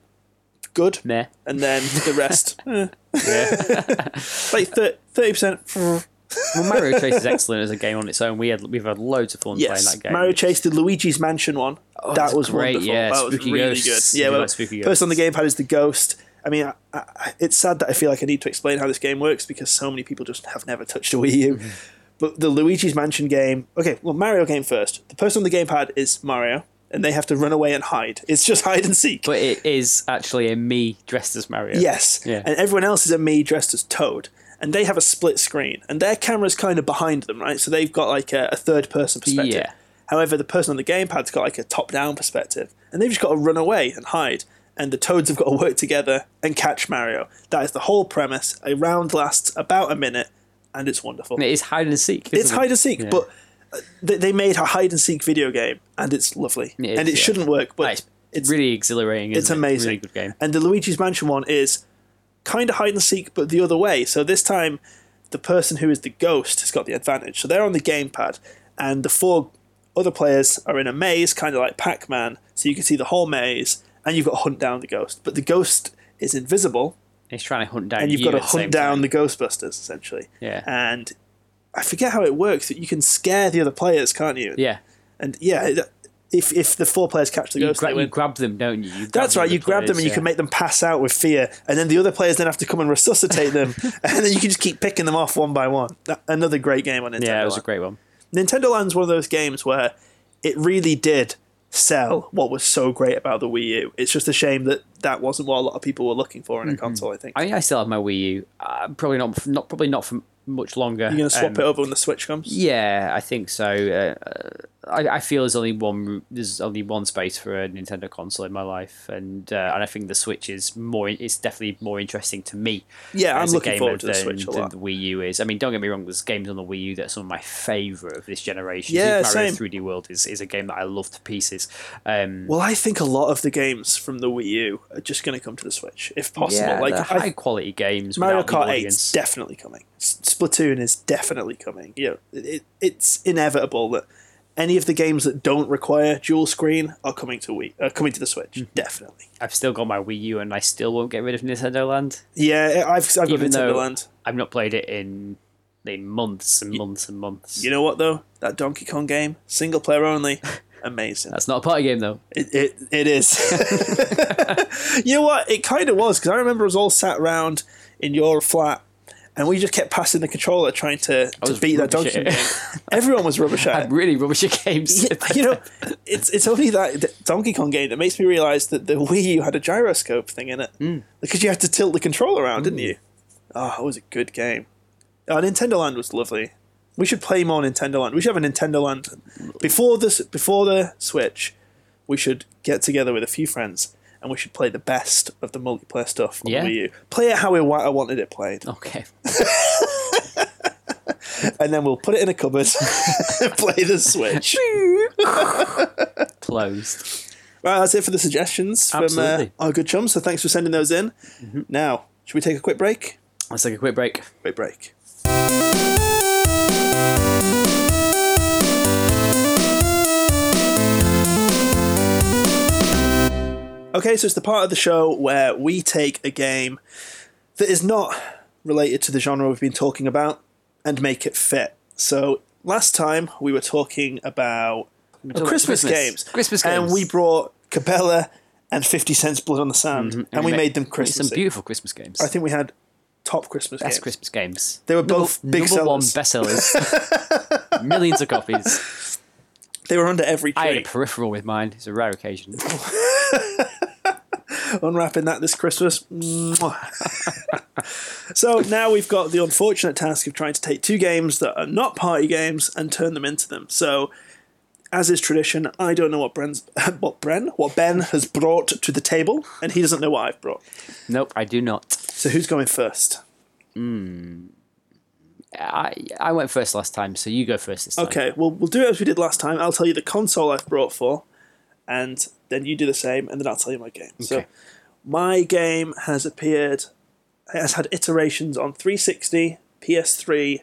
[SPEAKER 1] good,
[SPEAKER 2] Meh.
[SPEAKER 1] and then the rest (laughs) eh,
[SPEAKER 2] Yeah. (laughs)
[SPEAKER 1] like thirty percent. (laughs)
[SPEAKER 2] well, Mario Chase is excellent as a game on its own. We had we've had loads of fun
[SPEAKER 1] Yes,
[SPEAKER 2] playing that game.
[SPEAKER 1] Mario Chase, the Luigi's Mansion one. Oh,
[SPEAKER 2] that
[SPEAKER 1] was
[SPEAKER 2] great,
[SPEAKER 1] wonderful.
[SPEAKER 2] yeah,
[SPEAKER 1] that was
[SPEAKER 2] Spooky
[SPEAKER 1] really
[SPEAKER 2] Ghosts.
[SPEAKER 1] good. Yeah, well,
[SPEAKER 2] like Spooky
[SPEAKER 1] person on the gamepad is the Ghost. I mean, I, I, it's sad that I feel like I need to explain how this game works because so many people just have never touched a Wii U. (laughs) But the Luigi's Mansion game. Okay, well, Mario game first. The person on the gamepad is Mario, and they have to run away and hide. It's just hide and seek.
[SPEAKER 2] But it is actually a me dressed as Mario.
[SPEAKER 1] Yes.
[SPEAKER 2] Yeah.
[SPEAKER 1] And everyone else is a me dressed as Toad. And they have a split screen. And their camera's kind of behind them, right? So they've got like a, a third person perspective.
[SPEAKER 2] Yeah.
[SPEAKER 1] However, the person on the gamepad's got like a top down perspective. And they've just got to run away and hide. And the Toads have got to work together and catch Mario. That is the whole premise. A round lasts about a minute, and it's wonderful.
[SPEAKER 2] And it is hide and seek.
[SPEAKER 1] It's
[SPEAKER 2] it?
[SPEAKER 1] hide and seek,
[SPEAKER 2] Yeah.
[SPEAKER 1] but uh, they, made a hide and seek video game, and it's lovely.
[SPEAKER 2] It is,
[SPEAKER 1] and it
[SPEAKER 2] yeah.
[SPEAKER 1] shouldn't work, but
[SPEAKER 2] it's,
[SPEAKER 1] it's
[SPEAKER 2] really exhilarating.
[SPEAKER 1] It's
[SPEAKER 2] it?
[SPEAKER 1] amazing.
[SPEAKER 2] Really good game.
[SPEAKER 1] And the Luigi's Mansion one is kind of hide and seek, but the other way. So this time, the person who is the ghost has got the advantage. So they're on the gamepad, and the four other players are in a maze, kind of like Pac Man. So you can see the whole maze, and you've got to hunt down the ghost. But the ghost is invisible,
[SPEAKER 2] He's trying to hunt down.
[SPEAKER 1] and you've
[SPEAKER 2] you
[SPEAKER 1] got to
[SPEAKER 2] at the same
[SPEAKER 1] hunt down
[SPEAKER 2] time.
[SPEAKER 1] the Ghostbusters essentially.
[SPEAKER 2] Yeah.
[SPEAKER 1] And I forget how it works. That you can scare the other players, can't you?
[SPEAKER 2] Yeah.
[SPEAKER 1] And yeah, if if the four players catch the
[SPEAKER 2] You,
[SPEAKER 1] ghost,
[SPEAKER 2] gra- you grab them, don't you? you
[SPEAKER 1] That's right. You grab them
[SPEAKER 2] players,
[SPEAKER 1] and you can make them pass out with fear, and then the other players then have to come and resuscitate them, (laughs) and then you can just keep picking them off one by one. Another great game on Nintendo.
[SPEAKER 2] Yeah, it was a
[SPEAKER 1] Land.
[SPEAKER 2] great one.
[SPEAKER 1] Nintendo Land's one of those games where it really did sell what was so great about the Wii U. It's just a shame that that wasn't what a lot of people were looking for in a console. I think.
[SPEAKER 2] I mean, I still have my Wii U. Uh, probably not, not, probably not for much longer.
[SPEAKER 1] You're going to swap
[SPEAKER 2] Um,
[SPEAKER 1] it over when the Switch comes?
[SPEAKER 2] Yeah, I think so. Uh, I, I feel there's only one there's only one space for a Nintendo console in my life, and uh, and I think the Switch is more. It's definitely more interesting to me.
[SPEAKER 1] Yeah, I'm
[SPEAKER 2] a
[SPEAKER 1] looking forward to the
[SPEAKER 2] than-
[SPEAKER 1] Switch a lot.
[SPEAKER 2] the Wii U is. I mean, don't get me wrong. There's games on the Wii U that are some of my favorite of this generation.
[SPEAKER 1] Yeah,
[SPEAKER 2] Mario
[SPEAKER 1] same.
[SPEAKER 2] 3D World is, is a game that I love to pieces. Um,
[SPEAKER 1] Well, I think a lot of the games from the Wii U are just going to come to the Switch, if possible.
[SPEAKER 2] yeah,
[SPEAKER 1] like
[SPEAKER 2] they're
[SPEAKER 1] I-
[SPEAKER 2] high quality games.
[SPEAKER 1] Mario Kart 8
[SPEAKER 2] audience.
[SPEAKER 1] is definitely coming. Splatoon is definitely coming. You know, it, it, it's inevitable that any of the games that don't require dual screen are coming to Wii, uh, coming to the Switch.
[SPEAKER 2] Mm-hmm.
[SPEAKER 1] Definitely.
[SPEAKER 2] I've still got my Wii U, and I still won't get rid of Nintendo Land.
[SPEAKER 1] Yeah, I've I've got Nintendo Land.
[SPEAKER 2] I've not played it in in months and months and months.
[SPEAKER 1] You know what though? That Donkey Kong game, single player only, (laughs) amazing.
[SPEAKER 2] That's not a party game though.
[SPEAKER 1] It it, it is. (laughs) (laughs) you know what? It kind of was because I remember us all sat around in your flat. And we just kept passing the controller, trying to, to beat that Donkey game. (laughs) Everyone was rubbish at (laughs) it.
[SPEAKER 2] I'm really rubbish at games.
[SPEAKER 1] Yeah, (laughs) you know, it's it's only that that Donkey Kong game that makes me realize that the Wii U had a gyroscope thing in it
[SPEAKER 2] Hmm.
[SPEAKER 1] because you had to tilt the controller around, didn't hmm. you? Oh, it was a good game. Oh, Nintendo Land was lovely. We should play more Nintendo Land. We should have a Nintendo Land before this before the Switch. We should get together with a few friends and we should play the best of the multiplayer stuff on
[SPEAKER 2] Yeah.
[SPEAKER 1] Wii U. Play it how we I wanted it played, (laughs)
[SPEAKER 2] okay.
[SPEAKER 1] and then we'll put it in a cupboard and (laughs) play the Switch. (laughs)
[SPEAKER 2] Closed.
[SPEAKER 1] Right, that's it for the suggestions from uh,
[SPEAKER 2] Absolutely.
[SPEAKER 1] our good chums. So thanks for sending those in. Now, should we take a quick break?
[SPEAKER 2] Let's take a quick break.
[SPEAKER 1] Quick break. Okay, so it's the part of the show where we take a game that is not related to the genre we've been talking about and make it fit. So last time we were talking about Christmas,
[SPEAKER 2] Christmas.
[SPEAKER 1] games.
[SPEAKER 2] Christmas
[SPEAKER 1] And we brought Cabela and 50 Cents Blood on the Sand mm-hmm. and, we
[SPEAKER 2] ma-
[SPEAKER 1] made them Christmas.
[SPEAKER 2] Some beautiful Christmas games.
[SPEAKER 1] I think we had top Christmas
[SPEAKER 2] Best
[SPEAKER 1] games.
[SPEAKER 2] Christmas games.
[SPEAKER 1] They were
[SPEAKER 2] Number-
[SPEAKER 1] both big
[SPEAKER 2] number one
[SPEAKER 1] sellers.
[SPEAKER 2] bestsellers. (laughs) Millions of copies.
[SPEAKER 1] They were under every
[SPEAKER 2] I had a peripheral with mine. It's a rare occasion. (laughs)
[SPEAKER 1] Unwrapping that this Christmas. (laughs) So now we've got the unfortunate task of trying to take two games that are not party games and turn them into them. So, as is tradition, I don't know what Bren's, (laughs) what Bren, what Ben has brought to the table, and he doesn't know what I've brought.
[SPEAKER 2] nope, I do not.
[SPEAKER 1] So who's going first? Hmm.
[SPEAKER 2] I I went first last time, so you go first this time.
[SPEAKER 1] Okay, well we'll do it as we did last time. I'll tell you the console I've brought for, and then you do the same, and then I'll tell you my game. So, my game has appeared, has had iterations on 360, PS3,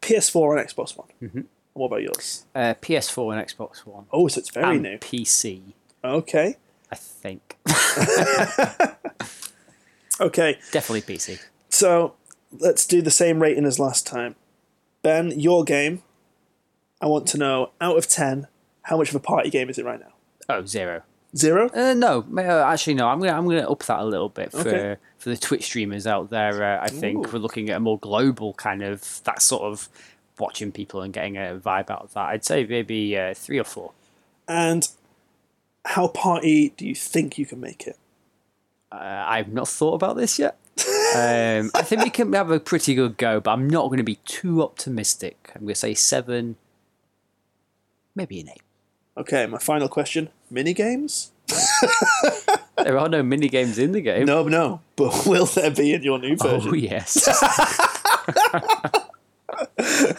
[SPEAKER 1] PS4, and Xbox One. Mm-hmm. What about yours?
[SPEAKER 2] Uh, PS4 and Xbox One.
[SPEAKER 1] Oh, so it's very
[SPEAKER 2] and
[SPEAKER 1] new.
[SPEAKER 2] PC,
[SPEAKER 1] Okay,
[SPEAKER 2] I think. (laughs) (laughs)
[SPEAKER 1] okay.
[SPEAKER 2] Definitely PC.
[SPEAKER 1] So let's do the same rating as last time. Ben, your game. I want to know out of ten, how much of a party game is it right now?
[SPEAKER 2] Oh, zero.
[SPEAKER 1] Zero.
[SPEAKER 2] Uh, no, uh, actually, no. I'm gonna I'm gonna up that a little bit for
[SPEAKER 1] Okay.
[SPEAKER 2] for the Twitch streamers out there. Uh, I think
[SPEAKER 1] Ooh.
[SPEAKER 2] we're looking at a more global kind of that sort of watching people and getting a vibe out of that. I'd say maybe uh, three or four.
[SPEAKER 1] And how party do you think you can make it?
[SPEAKER 2] Uh, I've not thought about this yet. (laughs) um, I think we can have a pretty good go, but I'm not going to be too optimistic. I'm going to say seven, maybe an eight.
[SPEAKER 1] Okay, my final question: mini games? (laughs)
[SPEAKER 2] There are no mini games in the game.
[SPEAKER 1] No, no. But (laughs) will there be in your new version?
[SPEAKER 2] Oh yes. (laughs)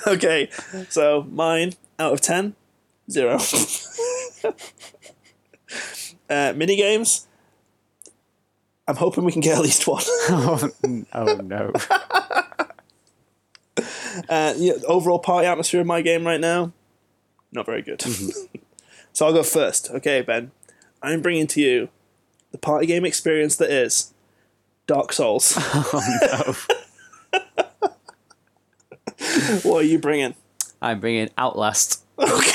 [SPEAKER 1] Okay, so mine out of ten, zero. uh, mini games. I'm hoping we can get at least one.
[SPEAKER 2] oh, oh no.
[SPEAKER 1] Uh, yeah, overall party atmosphere of my game right now, not very good. So I'll go first. Okay, Ben, I'm bringing to you the party game experience that is Dark Souls. (laughs)
[SPEAKER 2] Oh no. (laughs)
[SPEAKER 1] what are you bringing?
[SPEAKER 2] I'm bringing Outlast.
[SPEAKER 1] Okay,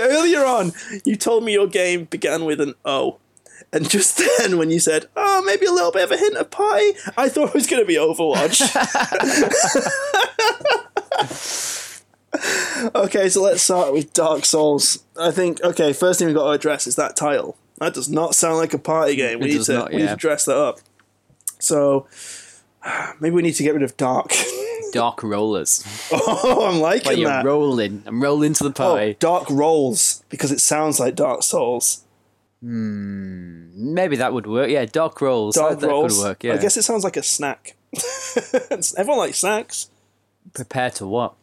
[SPEAKER 1] earlier on, you told me your game began with an O. And just (laughs) then, when you said, oh, maybe a little bit of a hint of party, I thought it was going to be Overwatch. Okay, so let's start with Dark Souls. I think, okay, first thing we've got to address is that title. That does not sound like a party game. We
[SPEAKER 2] It
[SPEAKER 1] need to
[SPEAKER 2] not,
[SPEAKER 1] we need to dress that up. So maybe we need to get rid of dark. (laughs)
[SPEAKER 2] Dark rollers.
[SPEAKER 1] oh, I'm liking
[SPEAKER 2] Like you're
[SPEAKER 1] that.
[SPEAKER 2] rolling. I'm rolling to the
[SPEAKER 1] oh,
[SPEAKER 2] party.
[SPEAKER 1] dark rolls because it sounds like Dark Souls.
[SPEAKER 2] Hmm, Maybe that would work. Yeah, dark rolls.
[SPEAKER 1] Dark
[SPEAKER 2] that,
[SPEAKER 1] rolls.
[SPEAKER 2] That could work. Yeah.
[SPEAKER 1] I guess it sounds like a snack. (laughs) Everyone likes snacks.
[SPEAKER 2] Prepare to what?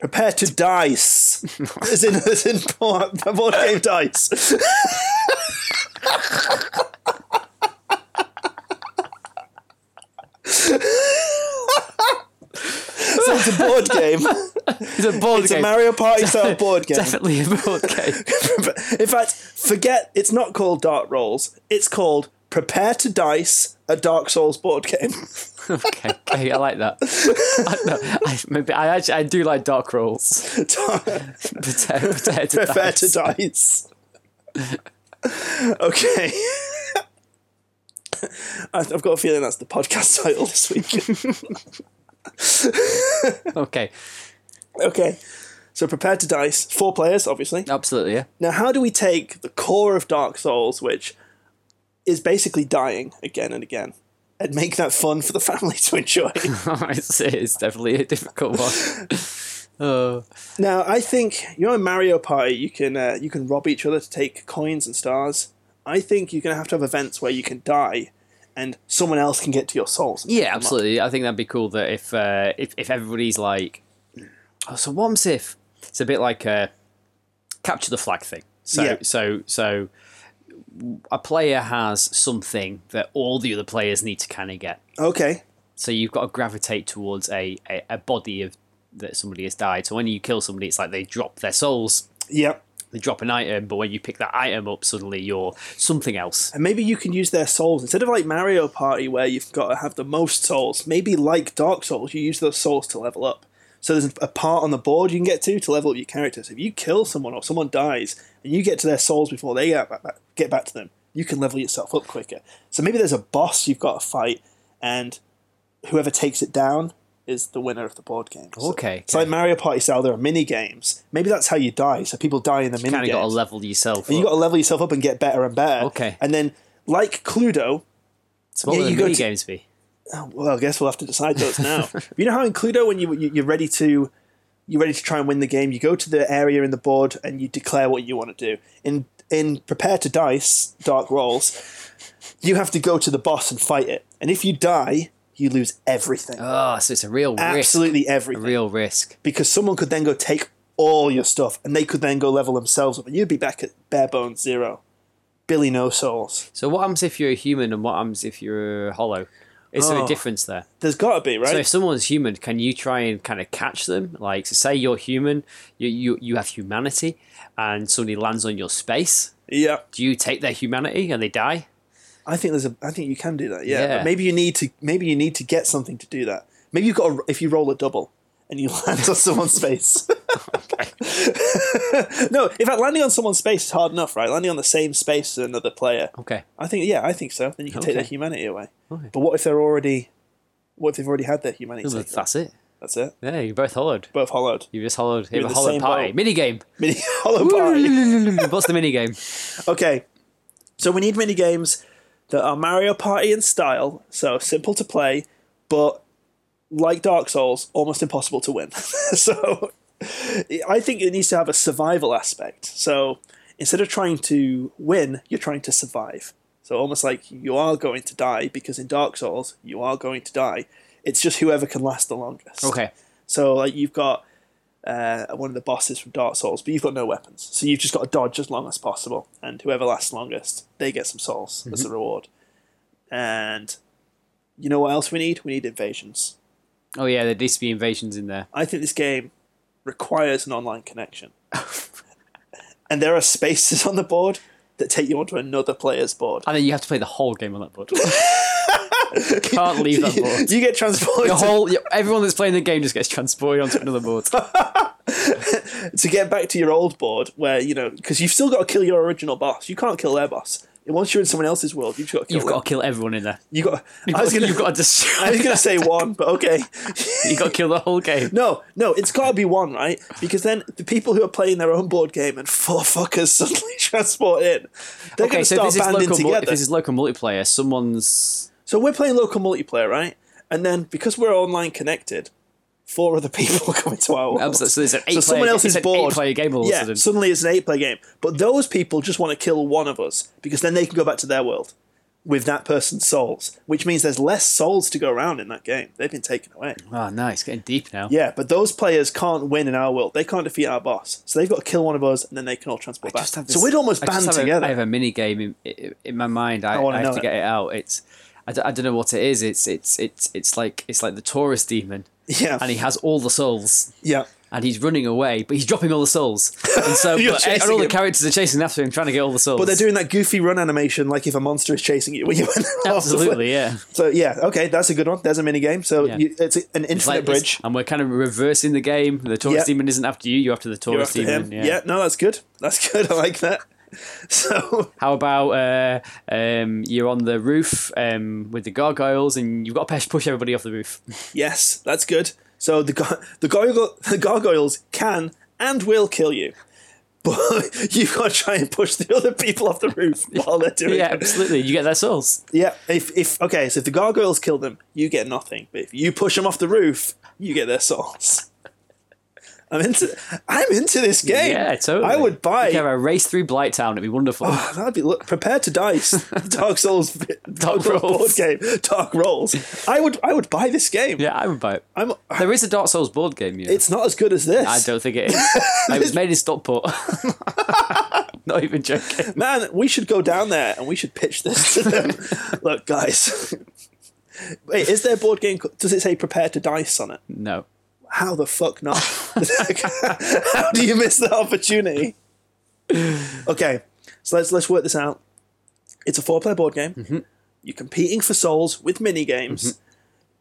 [SPEAKER 1] Prepare to dice. (laughs) as in, as in board, board game dice. so it's a board game.
[SPEAKER 2] It's a board game.
[SPEAKER 1] It's
[SPEAKER 2] game.
[SPEAKER 1] a Mario Party style board game.
[SPEAKER 2] Definitely a board (laughs) game.
[SPEAKER 1] In fact, forget it's not called Dart Rolls. It's called Prepare to Dice, a Dark Souls board game. (laughs)
[SPEAKER 2] okay, okay, I like that. I, no, I, maybe I actually I do like dark rolls. (laughs) Prepare, prepare to
[SPEAKER 1] Prepare
[SPEAKER 2] dice.
[SPEAKER 1] to Dice. okay. I've got a feeling that's the podcast title this week. (laughs)
[SPEAKER 2] Okay,
[SPEAKER 1] okay. So prepare to dice. Four players, obviously.
[SPEAKER 2] absolutely. Yeah.
[SPEAKER 1] Now, how do we take the core of Dark Souls, which is basically dying again and again, and make that fun for the (laughs) family to enjoy? (laughs)
[SPEAKER 2] it's, it's definitely a difficult one. Oh, (laughs)
[SPEAKER 1] now, I think you know in Mario Party you can uh, you can rob each other to take coins and stars. I think you're going to have to have events where you can die, and someone else can get to your souls.
[SPEAKER 2] yeah, absolutely. I think that'd be cool that if uh, if if everybody's like, oh, so what's if it's a bit like a capture the flag thing. So
[SPEAKER 1] Yeah.
[SPEAKER 2] so so a player has something that all the other players need to kind of get.
[SPEAKER 1] Okay.
[SPEAKER 2] So you've got to gravitate towards a, a, a body of that somebody has died. So when you kill somebody, it's like they drop their souls.
[SPEAKER 1] Yep.
[SPEAKER 2] They drop an item, but when you pick that item up, suddenly you're something else.
[SPEAKER 1] And maybe you can use their souls instead of like Mario Party where you've got to have the most souls. Maybe like Dark Souls, you use those souls to level up. So there's a part on the board you can get to to level up your character. So if you kill someone or someone dies and you get to their souls before they get back, get back to them, you can level yourself up quicker. So maybe there's a boss you've got to fight, and whoever takes it down is the winner of the board game. So
[SPEAKER 2] Okay,
[SPEAKER 1] It's like Mario Party style. There are mini games. Maybe that's how you die. So people die in the mini
[SPEAKER 2] Kind of
[SPEAKER 1] games.
[SPEAKER 2] got to level yourself.
[SPEAKER 1] And you
[SPEAKER 2] up.
[SPEAKER 1] got to level yourself up and get better and better.
[SPEAKER 2] Okay.
[SPEAKER 1] And then, like Cluedo,
[SPEAKER 2] So what
[SPEAKER 1] yeah, you
[SPEAKER 2] the mini
[SPEAKER 1] to-
[SPEAKER 2] games be?
[SPEAKER 1] Oh, well, I guess we'll have to decide those now. (laughs) you know how in Cluedo, when you, you you're ready to you're ready to try and win the game, you go to the area in the board and you declare what you want to do. In in prepare to dice dark rolls, you have to go to the boss and fight it. And if you die, you lose everything.
[SPEAKER 2] Oh, so it's a real risk.
[SPEAKER 1] Absolutely
[SPEAKER 2] A real risk.
[SPEAKER 1] because someone could then go take all your stuff and they could then go level themselves up and you'd be back at bare bones zero. Billy no souls.
[SPEAKER 2] So what happens if you're a human and what happens if you're hollow? Is there
[SPEAKER 1] Oh.
[SPEAKER 2] a difference there?
[SPEAKER 1] There's got to be, right?
[SPEAKER 2] So if someone's human, can you try and kind of catch them? Like, so say you're human, you, you you have humanity, and somebody lands on your space.
[SPEAKER 1] yeah.
[SPEAKER 2] Do you take their humanity and they die?
[SPEAKER 1] I think there's a. I think you can do that. Yeah,
[SPEAKER 2] Yeah.
[SPEAKER 1] Maybe you need to. Maybe you need to get something to do that. Maybe you've got. A, if you roll a double and you (laughs) land on someone's face. (laughs) Okay. (laughs) No, in fact, landing on someone's space is hard enough, right? Landing on the same space as another player.
[SPEAKER 2] Okay.
[SPEAKER 1] I think. Yeah, I think so. Then you can take their humanity away.
[SPEAKER 2] Okay.
[SPEAKER 1] But what if they're already? What if they've already had their humanity? Taken?
[SPEAKER 2] that's it.
[SPEAKER 1] That's it.
[SPEAKER 2] Yeah, you're both hollowed.
[SPEAKER 1] Both hollowed.
[SPEAKER 2] You just hollowed. You
[SPEAKER 1] in
[SPEAKER 2] have a
[SPEAKER 1] the
[SPEAKER 2] hollowed
[SPEAKER 1] same
[SPEAKER 2] party.
[SPEAKER 1] boat.
[SPEAKER 2] Mini game.
[SPEAKER 1] Mini hollow party.
[SPEAKER 2] What's the mini game?
[SPEAKER 1] Okay, so we need mini games that are Mario Party in style, so simple to play, but like Dark Souls, almost impossible to win. (laughs) so I think it needs to have a survival aspect. So instead of trying to win, you're trying to survive. So almost like you are going to die because in Dark Souls you are going to die. It's just whoever can last the longest.
[SPEAKER 2] Okay.
[SPEAKER 1] So like you've got uh, one of the bosses from Dark Souls, but you've got no weapons, so you've just got to dodge as long as possible, and whoever lasts longest, they get some souls as a reward. And you know what else we need? We need invasions.
[SPEAKER 2] Oh yeah, there needs to be invasions in there.
[SPEAKER 1] I think this game requires an online connection, (laughs) and there are spaces on the board that take you onto another player's board.
[SPEAKER 2] And then you have to play the whole game on that board. (laughs) Can't leave that board.
[SPEAKER 1] you get transported
[SPEAKER 2] The whole everyone that's playing the game just gets transported onto another board. (laughs)
[SPEAKER 1] to get back to your old board where you know because you've still got to kill your original boss you can't kill their boss Once you're in someone else's world, you've got to kill
[SPEAKER 2] You've
[SPEAKER 1] them.
[SPEAKER 2] got to kill everyone in there.
[SPEAKER 1] You got.
[SPEAKER 2] You've
[SPEAKER 1] I was gonna.
[SPEAKER 2] you've got to destroy.
[SPEAKER 1] I was gonna say one, but okay. (laughs)
[SPEAKER 2] You've got to kill the whole game.
[SPEAKER 1] No, no, it's got to be one, right? Because then the people who are playing their own board game and four fuckers (laughs) suddenly transport in, they're
[SPEAKER 2] Okay,
[SPEAKER 1] going to
[SPEAKER 2] so
[SPEAKER 1] start banding
[SPEAKER 2] local. Mul-
[SPEAKER 1] together.
[SPEAKER 2] if this is local multiplayer, someone's
[SPEAKER 1] So we're playing local multiplayer, right? And then because we're online connected, four other people (laughs) come into our world.
[SPEAKER 2] Absolutely. So there's an eight
[SPEAKER 1] So someone
[SPEAKER 2] player,
[SPEAKER 1] else is bored.
[SPEAKER 2] Eight-player game all of a
[SPEAKER 1] yeah,
[SPEAKER 2] sudden.
[SPEAKER 1] suddenly it's an eight-player game. But those people just want to kill one of us because then they can go back to their world with that person's souls, which means there's less souls to go around in that game. They've been taken away.
[SPEAKER 2] Oh, nice. Getting deep now.
[SPEAKER 1] Yeah, but those players can't win in our world. They can't defeat our boss. So they've got to kill one of us, and then they can all transport back.
[SPEAKER 2] Just have
[SPEAKER 1] So we'd almost
[SPEAKER 2] I
[SPEAKER 1] band together.
[SPEAKER 2] I have a mini game in, in, my mind. I,
[SPEAKER 1] wanna
[SPEAKER 2] I have to
[SPEAKER 1] it.
[SPEAKER 2] get it out. It's I, d- I don't know what it is. It's it's it's it's like it's like the Taurus demon,
[SPEAKER 1] yeah,
[SPEAKER 2] and he has all the souls,
[SPEAKER 1] yeah.
[SPEAKER 2] and he's running away, but he's dropping all the souls, and so (laughs) but, and all the characters are chasing after him, trying to get all the souls.
[SPEAKER 1] But they're doing that goofy run animation, like if a monster is chasing you when you went (laughs)
[SPEAKER 2] absolutely, yeah.
[SPEAKER 1] So yeah, okay, that's a good one. There's a mini game. So
[SPEAKER 2] Yeah.
[SPEAKER 1] you, it's an infinite
[SPEAKER 2] It's like
[SPEAKER 1] bridge.
[SPEAKER 2] and we're kind of reversing the game. The Taurus
[SPEAKER 1] Yeah.
[SPEAKER 2] demon isn't after you; you're after the Taurus
[SPEAKER 1] after
[SPEAKER 2] demon. Yeah.
[SPEAKER 1] Yeah. no, that's good. That's (laughs) good. I like that. (laughs) So
[SPEAKER 2] How about uh, um, you're on the roof um, with the gargoyles, and you've got to push- everybody off the roof. (laughs)
[SPEAKER 1] yes, that's good. So the gar- the, gargoyle, the gargoyles can and will kill you. (laughs) But you've got to try and push the other people off the roof while they're doing
[SPEAKER 2] yeah,
[SPEAKER 1] it.
[SPEAKER 2] absolutely. You get their souls.
[SPEAKER 1] Yeah, if if okay, so if the gargoyles kill them, you get nothing. But if you push them off the roof, you get their souls. I'm into I'm into this game.
[SPEAKER 2] Yeah, totally.
[SPEAKER 1] I would buy.
[SPEAKER 2] You could have a race through Blighttown. It'd be wonderful.
[SPEAKER 1] Oh, that'd be look, prepare to dice. (laughs) Dark Souls, Dark Souls board game, Dark Rolls. I would I would buy this game.
[SPEAKER 2] yeah, I would buy it.
[SPEAKER 1] I'm.
[SPEAKER 2] There is a Dark Souls board game. Yeah.
[SPEAKER 1] It's not as good as this.
[SPEAKER 2] I don't think it is. (laughs) it was made in Stockport. (laughs) not even joking.
[SPEAKER 1] Man, we should go down there and we should pitch this to them. Look, guys. Wait, is there a board game? Does it say prepare to dice on it?
[SPEAKER 2] No.
[SPEAKER 1] How the fuck not? (laughs) How do you miss that opportunity? Okay, so let's let's work this out. It's a four-player board game.
[SPEAKER 2] Mm-hmm.
[SPEAKER 1] You're competing for souls with mini games,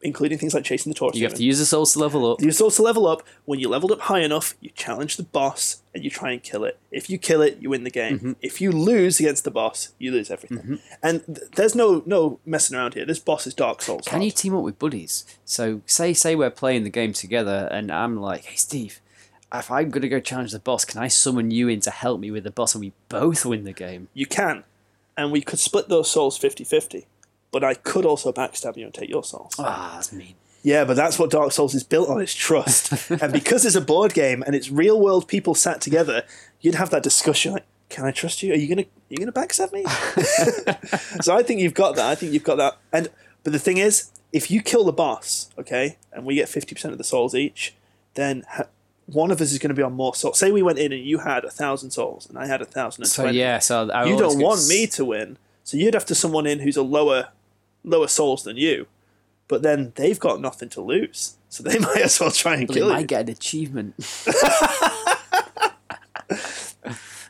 [SPEAKER 1] including things like chasing the Taurus.
[SPEAKER 2] You have to use the souls to level up.
[SPEAKER 1] You're supposed to level up. When you leveled up high enough, you challenge the boss and you try and kill it. If you kill it, you win the game.
[SPEAKER 2] Mm-hmm.
[SPEAKER 1] If you lose against the boss, you lose everything. And th- there's no no messing around here. This boss is Dark Souls.
[SPEAKER 2] Can
[SPEAKER 1] hard.
[SPEAKER 2] you team up with buddies? So say say we're playing the game together, and I'm like, hey Steve, if I'm gonna go challenge the boss, can I summon you in to help me with the boss, and we both win the game?
[SPEAKER 1] You can, and we could split those souls 50-50. But I could also backstab you and take your souls.
[SPEAKER 2] Ah, that's mean.
[SPEAKER 1] Yeah, but that's what Dark Souls is built on, is trust. (laughs) and because it's a board game and it's real world people sat together, you'd have that discussion like, can I trust you? Are you gonna are you gonna backstab me? (laughs) (laughs) so I think you've got that. I think you've got that. And but the thing is, if you kill the boss, okay, and we get fifty percent of the souls each, then ha- one of us is going to be on more souls. Say we went in and you had a thousand souls and I had a thousand and
[SPEAKER 2] So yeah, so I
[SPEAKER 1] you don't want
[SPEAKER 2] s-
[SPEAKER 1] me to win, so you'd have to someone in who's a lower lower souls than you. But then they've got nothing to lose, so they (laughs) might as well try and
[SPEAKER 2] they
[SPEAKER 1] kill you.
[SPEAKER 2] might get an achievement. (laughs)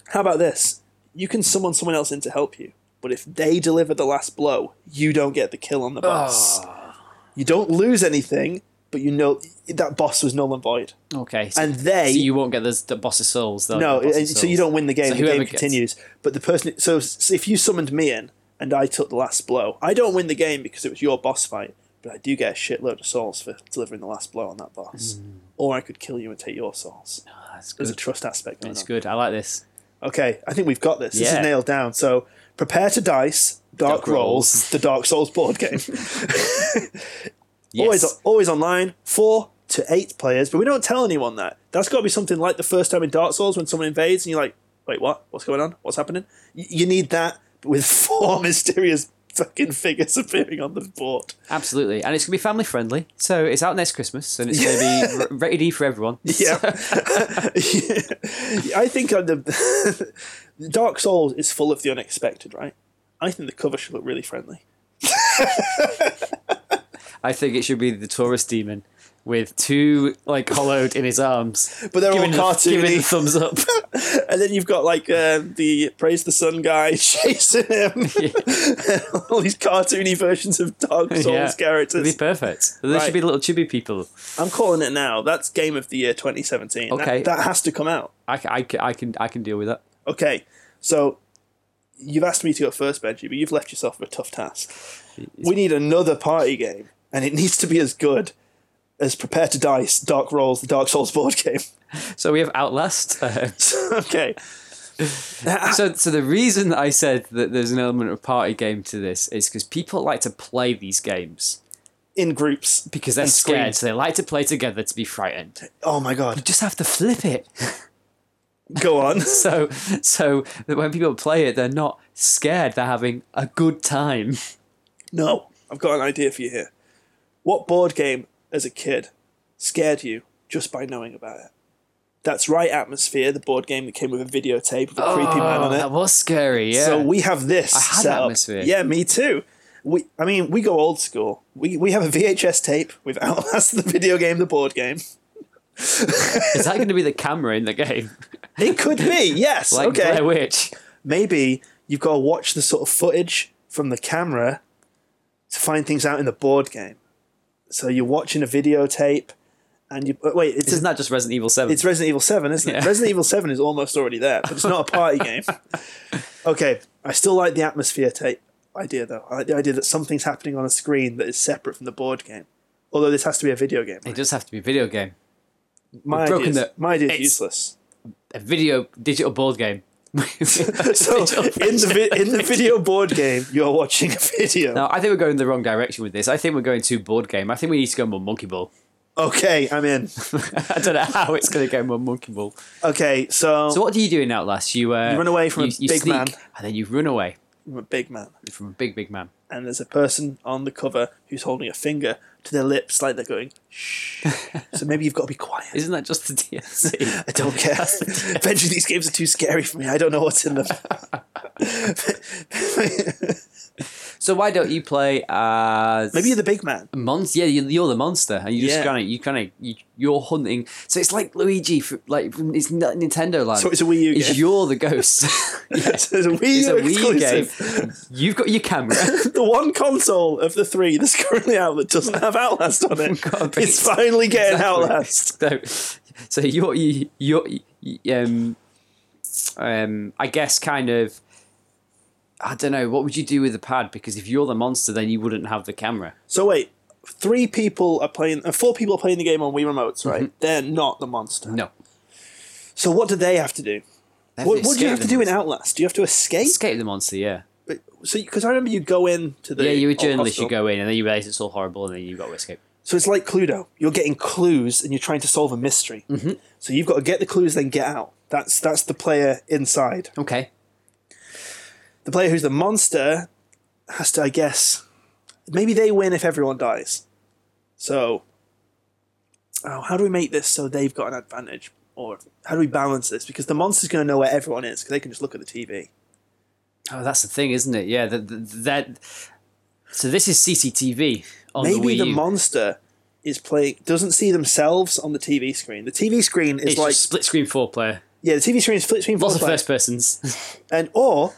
[SPEAKER 1] How about this? You can summon someone else in to help you, but if they deliver the last blow, you don't get the kill on the boss. Ah. You don't lose anything, but you know that boss was null and void.
[SPEAKER 2] Okay, so,
[SPEAKER 1] And they
[SPEAKER 2] so you won't get the, the boss's souls. they'll
[SPEAKER 1] no, so you don't win the game.
[SPEAKER 2] So
[SPEAKER 1] the game
[SPEAKER 2] whoever gets-
[SPEAKER 1] continues. But the person, so if you summoned me in and I took the last blow, I don't win the game because it was your boss fight. But I do get a shitload of souls for delivering the last blow on that boss.
[SPEAKER 2] Hmm.
[SPEAKER 1] Or I could kill you and take your souls.
[SPEAKER 2] That's
[SPEAKER 1] There's a trust aspect
[SPEAKER 2] It's good. I like this.
[SPEAKER 1] Okay, I think we've got this. This is nailed down. So prepare to dice. Dark,
[SPEAKER 2] Dark
[SPEAKER 1] Rolls,
[SPEAKER 2] Rolls.
[SPEAKER 1] the Dark Souls board (laughs) game.
[SPEAKER 2] Yes.
[SPEAKER 1] Always, always online. Four to eight players, but we don't tell anyone that. That's got to be something like the first time in Dark Souls when someone invades and you're like, "Wait, what? What's going on? What's happening?" You need that with four (laughs) mysterious fucking figures appearing on the board.
[SPEAKER 2] Absolutely, and it's gonna be family friendly. So it's out next Christmas, and it's gonna be (laughs) r- rated E for everyone. (laughs)
[SPEAKER 1] Yeah, I think on the Dark Souls is full of the unexpected, right? I think the cover should look really friendly.
[SPEAKER 2] I think it should be the Taurus demon with two like hollowed in his arms, (laughs)
[SPEAKER 1] But they're all
[SPEAKER 2] giving the,
[SPEAKER 1] cartoony.
[SPEAKER 2] giving the thumbs up. (laughs)
[SPEAKER 1] And then you've got like uh, the praise the sun guy (laughs) chasing him. All these cartoony versions of Dark Souls
[SPEAKER 2] Yeah. It'd be perfect. There
[SPEAKER 1] Right.
[SPEAKER 2] should be little chibi people.
[SPEAKER 1] I'm calling it now. That's game of the year 2017.
[SPEAKER 2] Okay.
[SPEAKER 1] That, has to come out.
[SPEAKER 2] I, I, I can I can deal with that.
[SPEAKER 1] Okay. So you've asked me to go first, Benji, but you've left yourself with a tough task. We need another party game, and it needs to be as good as Prepare to Dice, Dark Rolls, the Dark Souls board game. (laughs)
[SPEAKER 2] So we have Outlast. (laughs) Uh,
[SPEAKER 1] okay. (laughs)
[SPEAKER 2] so, so the reason I said that there's an element of party game to this is because people like to play these games
[SPEAKER 1] In groups.
[SPEAKER 2] because they're scared, so they like to play together to be frightened.
[SPEAKER 1] Oh my god.
[SPEAKER 2] You just have to flip it.
[SPEAKER 1] Go on.
[SPEAKER 2] so, so that when people play it, they're not scared. They're having a good time.
[SPEAKER 1] No, I've got an idea for you here. What board game as a kid scared you just by knowing about it? That's right, Atmosphere, the board game that came with a videotape with a creepy man on
[SPEAKER 2] Oh,
[SPEAKER 1] it.
[SPEAKER 2] That was scary. Yeah.
[SPEAKER 1] So we have this.
[SPEAKER 2] I had
[SPEAKER 1] set up.
[SPEAKER 2] Atmosphere.
[SPEAKER 1] Yeah, me too. We, I mean, we go old school. We we have a VHS tape with (laughs) Outlast, the video game, the board game.
[SPEAKER 2] is that going to be the camera in the game? (laughs)
[SPEAKER 1] It could be, yes.
[SPEAKER 2] like
[SPEAKER 1] okay.
[SPEAKER 2] Blair Witch.
[SPEAKER 1] Maybe you've got to watch the sort of footage from the camera to find things out in the board game. So you're watching a videotape, and you uh, wait. It's
[SPEAKER 2] Isn't that just Resident Evil Seven?
[SPEAKER 1] It's Resident Evil 7, isn't it?
[SPEAKER 2] Yeah.
[SPEAKER 1] Resident Evil 7 is almost already there, but it's not a party game. (laughs) Okay, I still like the atmosphere tape idea, though. I like the idea that something's happening on a screen that is separate from the board game. Although this has to be a video game.
[SPEAKER 2] it does have to be a video game.
[SPEAKER 1] My
[SPEAKER 2] broken
[SPEAKER 1] idea,
[SPEAKER 2] the-
[SPEAKER 1] my idea is useless.
[SPEAKER 2] A video digital board game. (laughs)
[SPEAKER 1] So in the vi- (laughs) in the video board game, you're watching a video.
[SPEAKER 2] No, I think we're going the wrong direction with this. I think we're going to board game. I think we need to go more monkey ball.
[SPEAKER 1] Okay, I'm in. (laughs)
[SPEAKER 2] I don't know how it's going to go more monkey ball.
[SPEAKER 1] Okay, so,
[SPEAKER 2] So what do you do in Outlast? You, uh,
[SPEAKER 1] You run away from a
[SPEAKER 2] you, you
[SPEAKER 1] big
[SPEAKER 2] sneak,
[SPEAKER 1] man.
[SPEAKER 2] and then you run away
[SPEAKER 1] I'm a big man,
[SPEAKER 2] from a big big man.
[SPEAKER 1] and there's a person on the cover who's holding a finger to their lips, like they're going shh. so maybe you've got to be quiet.
[SPEAKER 2] Isn't that just the DLC? (laughs)
[SPEAKER 1] I don't care. Eventually, these games are too scary for me. I don't know what's in them. (laughs)
[SPEAKER 2] so why don't you play as
[SPEAKER 1] Maybe you're the big man.
[SPEAKER 2] monster? Yeah, you're, you're the monster, and you just
[SPEAKER 1] Yeah.
[SPEAKER 2] kind of you kind of you, you're hunting. So it's like Luigi, for, like from, it's not Nintendo Land.
[SPEAKER 1] So it's a Wii U
[SPEAKER 2] It's
[SPEAKER 1] game.
[SPEAKER 2] you're the ghost. (laughs) (laughs) yeah.
[SPEAKER 1] It's a Wii
[SPEAKER 2] It's
[SPEAKER 1] U
[SPEAKER 2] a Wii U
[SPEAKER 1] exclusive.
[SPEAKER 2] game. You've got your camera. (laughs)
[SPEAKER 1] The one console of the three that's currently out that doesn't have Outlast on it.
[SPEAKER 2] God,
[SPEAKER 1] it's finally getting. Outlast.
[SPEAKER 2] So, so you're you you're you- um um I guess kind of I don't know what would you do with the pad because if you're the monster then you wouldn't have the camera.
[SPEAKER 1] So wait, three people are playing, uh, four people are playing the game on Wii remotes, right?
[SPEAKER 2] Mm-hmm.
[SPEAKER 1] They're not the monster.
[SPEAKER 2] No.
[SPEAKER 1] So what do they have to do?
[SPEAKER 2] Have
[SPEAKER 1] What,
[SPEAKER 2] to
[SPEAKER 1] what do you have to do in. Outlast? Do you have to escape?
[SPEAKER 2] Escape the monster, yeah.
[SPEAKER 1] But, So because I remember you go into the
[SPEAKER 2] yeah, you're a
[SPEAKER 1] old
[SPEAKER 2] journalist. You go in, and then you realize it's all horrible, and then you got to escape.
[SPEAKER 1] So it's like Cluedo. You're getting clues and you're trying to solve a mystery. Mm-hmm. So you've got to get the clues, then get out. That's that's the player inside.
[SPEAKER 2] Okay.
[SPEAKER 1] The player who's the monster has to, I guess, maybe they win if everyone dies. So, oh, how do we make this so they've got an advantage, or how do we balance this? Because the monster's going to know where everyone is because they can just look at the TV.
[SPEAKER 2] Oh, that's the thing, isn't it? Yeah. That that. So this is CCTV on the
[SPEAKER 1] maybe
[SPEAKER 2] Wii
[SPEAKER 1] the monster is playing doesn't see themselves on the TV screen. The TV screen is
[SPEAKER 2] it's
[SPEAKER 1] like
[SPEAKER 2] split screen four player.
[SPEAKER 1] yeah, the TV screen is split screen
[SPEAKER 2] Lots of
[SPEAKER 1] player.
[SPEAKER 2] first persons. (laughs)
[SPEAKER 1] And or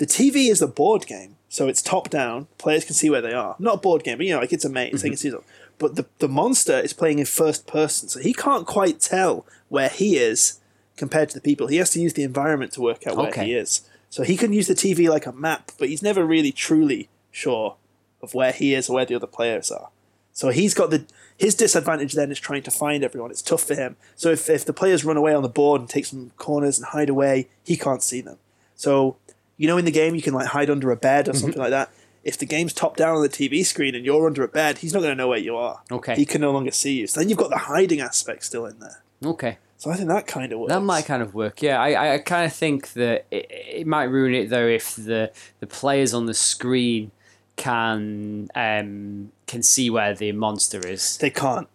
[SPEAKER 1] the TV is a board game, so it's top down. Players can see where they are. Not a board game, but you know, like it's a maze. They can mhm. see them. But the the monster is playing in first person, so he can't quite tell where he is compared to the people. He has to use the environment to work out where
[SPEAKER 2] Okay.
[SPEAKER 1] he is. So he can use the TV like a map, but he's never really truly sure of where he is or where the other players are. So he's got the his disadvantage then is trying to find everyone. It's tough for him. So if, if the players run away on the board and take some corners and hide away, he can't see them. So you know in the game you can like hide under a bed or something like that. If the game's top down on the TV screen and you're under a bed, he's not going to know where you are.
[SPEAKER 2] Okay.
[SPEAKER 1] He can no longer see you. So then you've got the hiding aspect still in there.
[SPEAKER 2] okay.
[SPEAKER 1] So I think that kind of works.
[SPEAKER 2] That might kind of work. Yeah, I, I, I kind of think that it, it might ruin it though if the the players on the screen can um, can see where the monster is.
[SPEAKER 1] They can't.